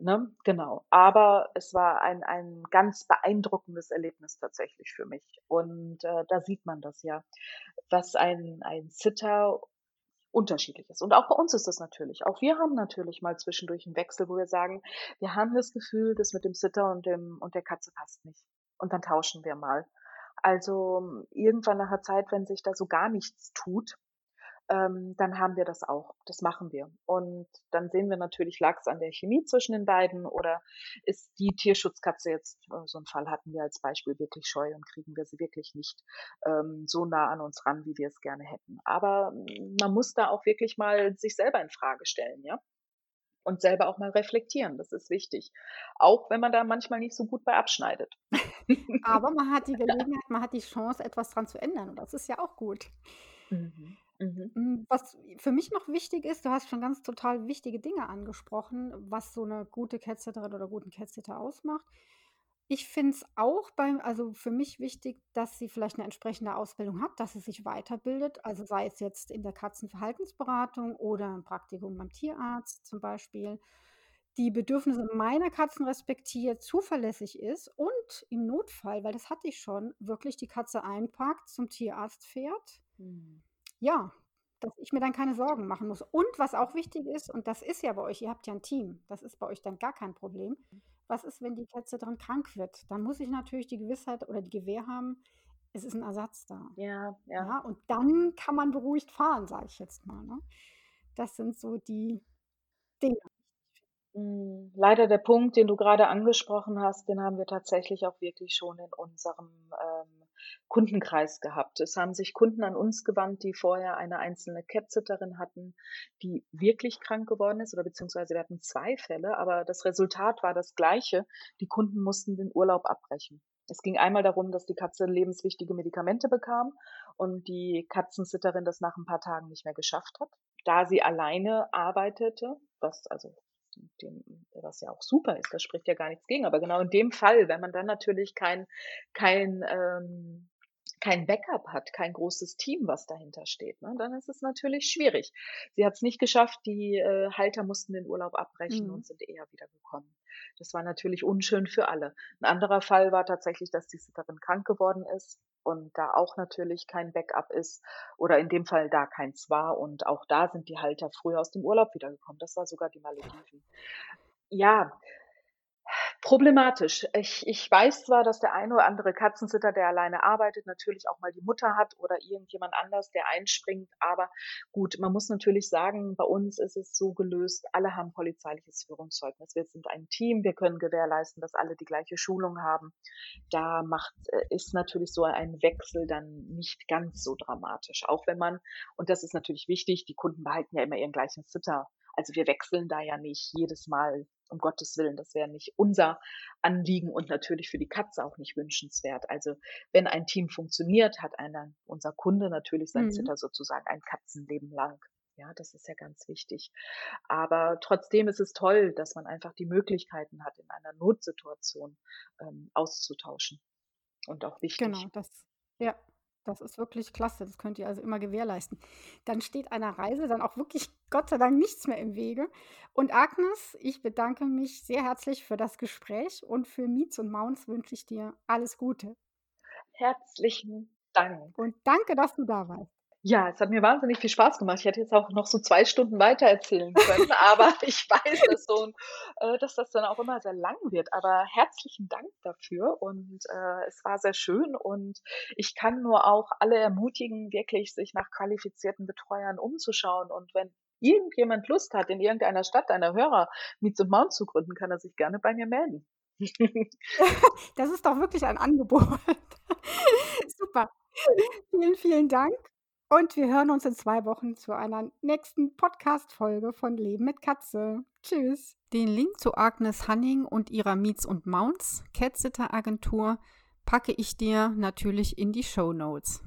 Ne? Genau. Aber es war ein, ein ganz beeindruckendes Erlebnis tatsächlich für mich. Und äh, da sieht man das ja, was ein, ein Sitter unterschiedlich ist. Und auch bei uns ist das natürlich. Auch wir haben natürlich mal zwischendurch einen Wechsel, wo wir sagen, wir haben das Gefühl, das mit dem Sitter und dem und der Katze passt nicht. Und dann tauschen wir mal. Also irgendwann nach einer Zeit, wenn sich da so gar nichts tut, ähm, dann haben wir das auch. Das machen wir. Und dann sehen wir natürlich, lag es an der Chemie zwischen den beiden oder ist die Tierschutzkatze jetzt, äh, so einen Fall hatten wir als Beispiel, wirklich scheu und kriegen wir sie wirklich nicht ähm, so nah an uns ran, wie wir es gerne hätten. Aber mm, man muss da auch wirklich mal sich selber in Frage stellen, ja und selber auch mal reflektieren. Das ist wichtig. Auch wenn man da manchmal nicht so gut bei abschneidet. Aber man hat die Gelegenheit, man hat die Chance, etwas dran zu ändern. Und das ist ja auch gut. Mhm. Mhm. Hm, was für mich noch wichtig ist, du hast schon ganz total wichtige Dinge angesprochen, was so eine gute Cat-Sitterin oder guten Cat-Sitter ausmacht. Ich finde es auch beim also, für mich wichtig, dass sie vielleicht eine entsprechende Ausbildung hat, dass sie sich weiterbildet, also sei es jetzt in der Katzenverhaltensberatung oder ein Praktikum beim Tierarzt zum Beispiel, die Bedürfnisse meiner Katzen respektiert, zuverlässig ist und im Notfall, weil das hatte ich schon, wirklich die Katze einpackt, zum Tierarzt fährt. Mhm. Ja, dass ich mir dann keine Sorgen machen muss. Und was auch wichtig ist, und das ist ja bei euch, ihr habt ja ein Team, das ist bei euch dann gar kein Problem. Was ist, wenn die Katze dran krank wird? Dann muss ich natürlich die Gewissheit oder die Gewähr haben, es ist ein Ersatz da. Ja, ja. Ja, und dann kann man beruhigt fahren, sage ich jetzt mal. Ne? Das sind so die Dinge. Hm, leider der Punkt, den du gerade angesprochen hast, den haben wir tatsächlich auch wirklich schon in unserem ähm, Kundenkreis gehabt. Es haben sich Kunden an uns gewandt, die vorher eine einzelne Catsitterin hatten, die wirklich krank geworden ist oder beziehungsweise wir hatten zwei Fälle, aber das Resultat war das gleiche. Die Kunden mussten den Urlaub abbrechen. Es ging einmal darum, dass die Katze lebenswichtige Medikamente bekam und die Katzensitterin das nach ein paar Tagen nicht mehr geschafft hat. Da sie alleine arbeitete, was also dem, was ja auch super ist, das spricht ja gar nichts gegen. Aber genau in dem Fall, wenn man dann natürlich kein, kein, ähm, kein Backup hat, kein großes Team, was dahinter steht, ne, dann ist es natürlich schwierig. Sie hat es nicht geschafft, die äh, Halter mussten den Urlaub abbrechen mhm. und sind eher wieder gekommen. Das war natürlich unschön für alle. Ein anderer Fall war tatsächlich, dass die Sitterin krank geworden ist und da auch natürlich kein Backup ist oder in dem Fall da keins war und auch da sind die Halter früher aus dem Urlaub wiedergekommen. Das war sogar die Malediven. Ja, Problematisch. Ich, ich weiß zwar, dass der eine oder andere Katzensitter, der alleine arbeitet, natürlich auch mal die Mutter hat oder irgendjemand anders, der einspringt. Aber gut, man muss natürlich sagen, bei uns ist es so gelöst, alle haben polizeiliches Führungszeugnis. Wir sind ein Team, wir können gewährleisten, dass alle die gleiche Schulung haben. Da macht, äh, ist natürlich so ein Wechsel dann nicht ganz so dramatisch. Auch wenn man, und das ist natürlich wichtig, die Kunden behalten ja immer ihren gleichen Sitter. Also wir wechseln da ja nicht jedes Mal um Gottes Willen, das wäre nicht unser Anliegen und natürlich für die Katze auch nicht wünschenswert. Also wenn ein Team funktioniert, hat einer, unser Kunde natürlich sein mhm. Zitter sozusagen ein Katzenleben lang. Ja, das ist ja ganz wichtig. Aber trotzdem ist es toll, dass man einfach die Möglichkeiten hat, in einer Notsituation ähm, auszutauschen. Und auch wichtig. Genau, das, ja, das ist wirklich klasse. Das könnt ihr also immer gewährleisten. Dann steht einer Reise dann auch wirklich Gott sei Dank nichts mehr im Wege. Und Agnes, ich bedanke mich sehr herzlich für das Gespräch und für Miets und Mounts wünsche ich dir alles Gute. Herzlichen Dank. Und danke, dass du da warst. Ja, es hat mir wahnsinnig viel Spaß gemacht. Ich hätte jetzt auch noch so zwei Stunden weiter erzählen können, aber ich weiß es so, äh, dass das dann auch immer sehr lang wird. Aber herzlichen Dank dafür und äh, es war sehr schön und ich kann nur auch alle ermutigen, wirklich sich nach qualifizierten Betreuern umzuschauen und wenn irgendjemand Lust hat, in irgendeiner Stadt einer Hörer Meets und Mount zu gründen, kann er sich gerne bei mir melden. das ist doch wirklich ein Angebot. Super. Vielen, vielen Dank. Und wir hören uns in zwei Wochen zu einer nächsten Podcast-Folge von Leben mit Katze. Tschüss. Den Link zu Agnes Hanning und ihrer Meets und Mounts Catsitter Agentur packe ich dir natürlich in die Show Notes.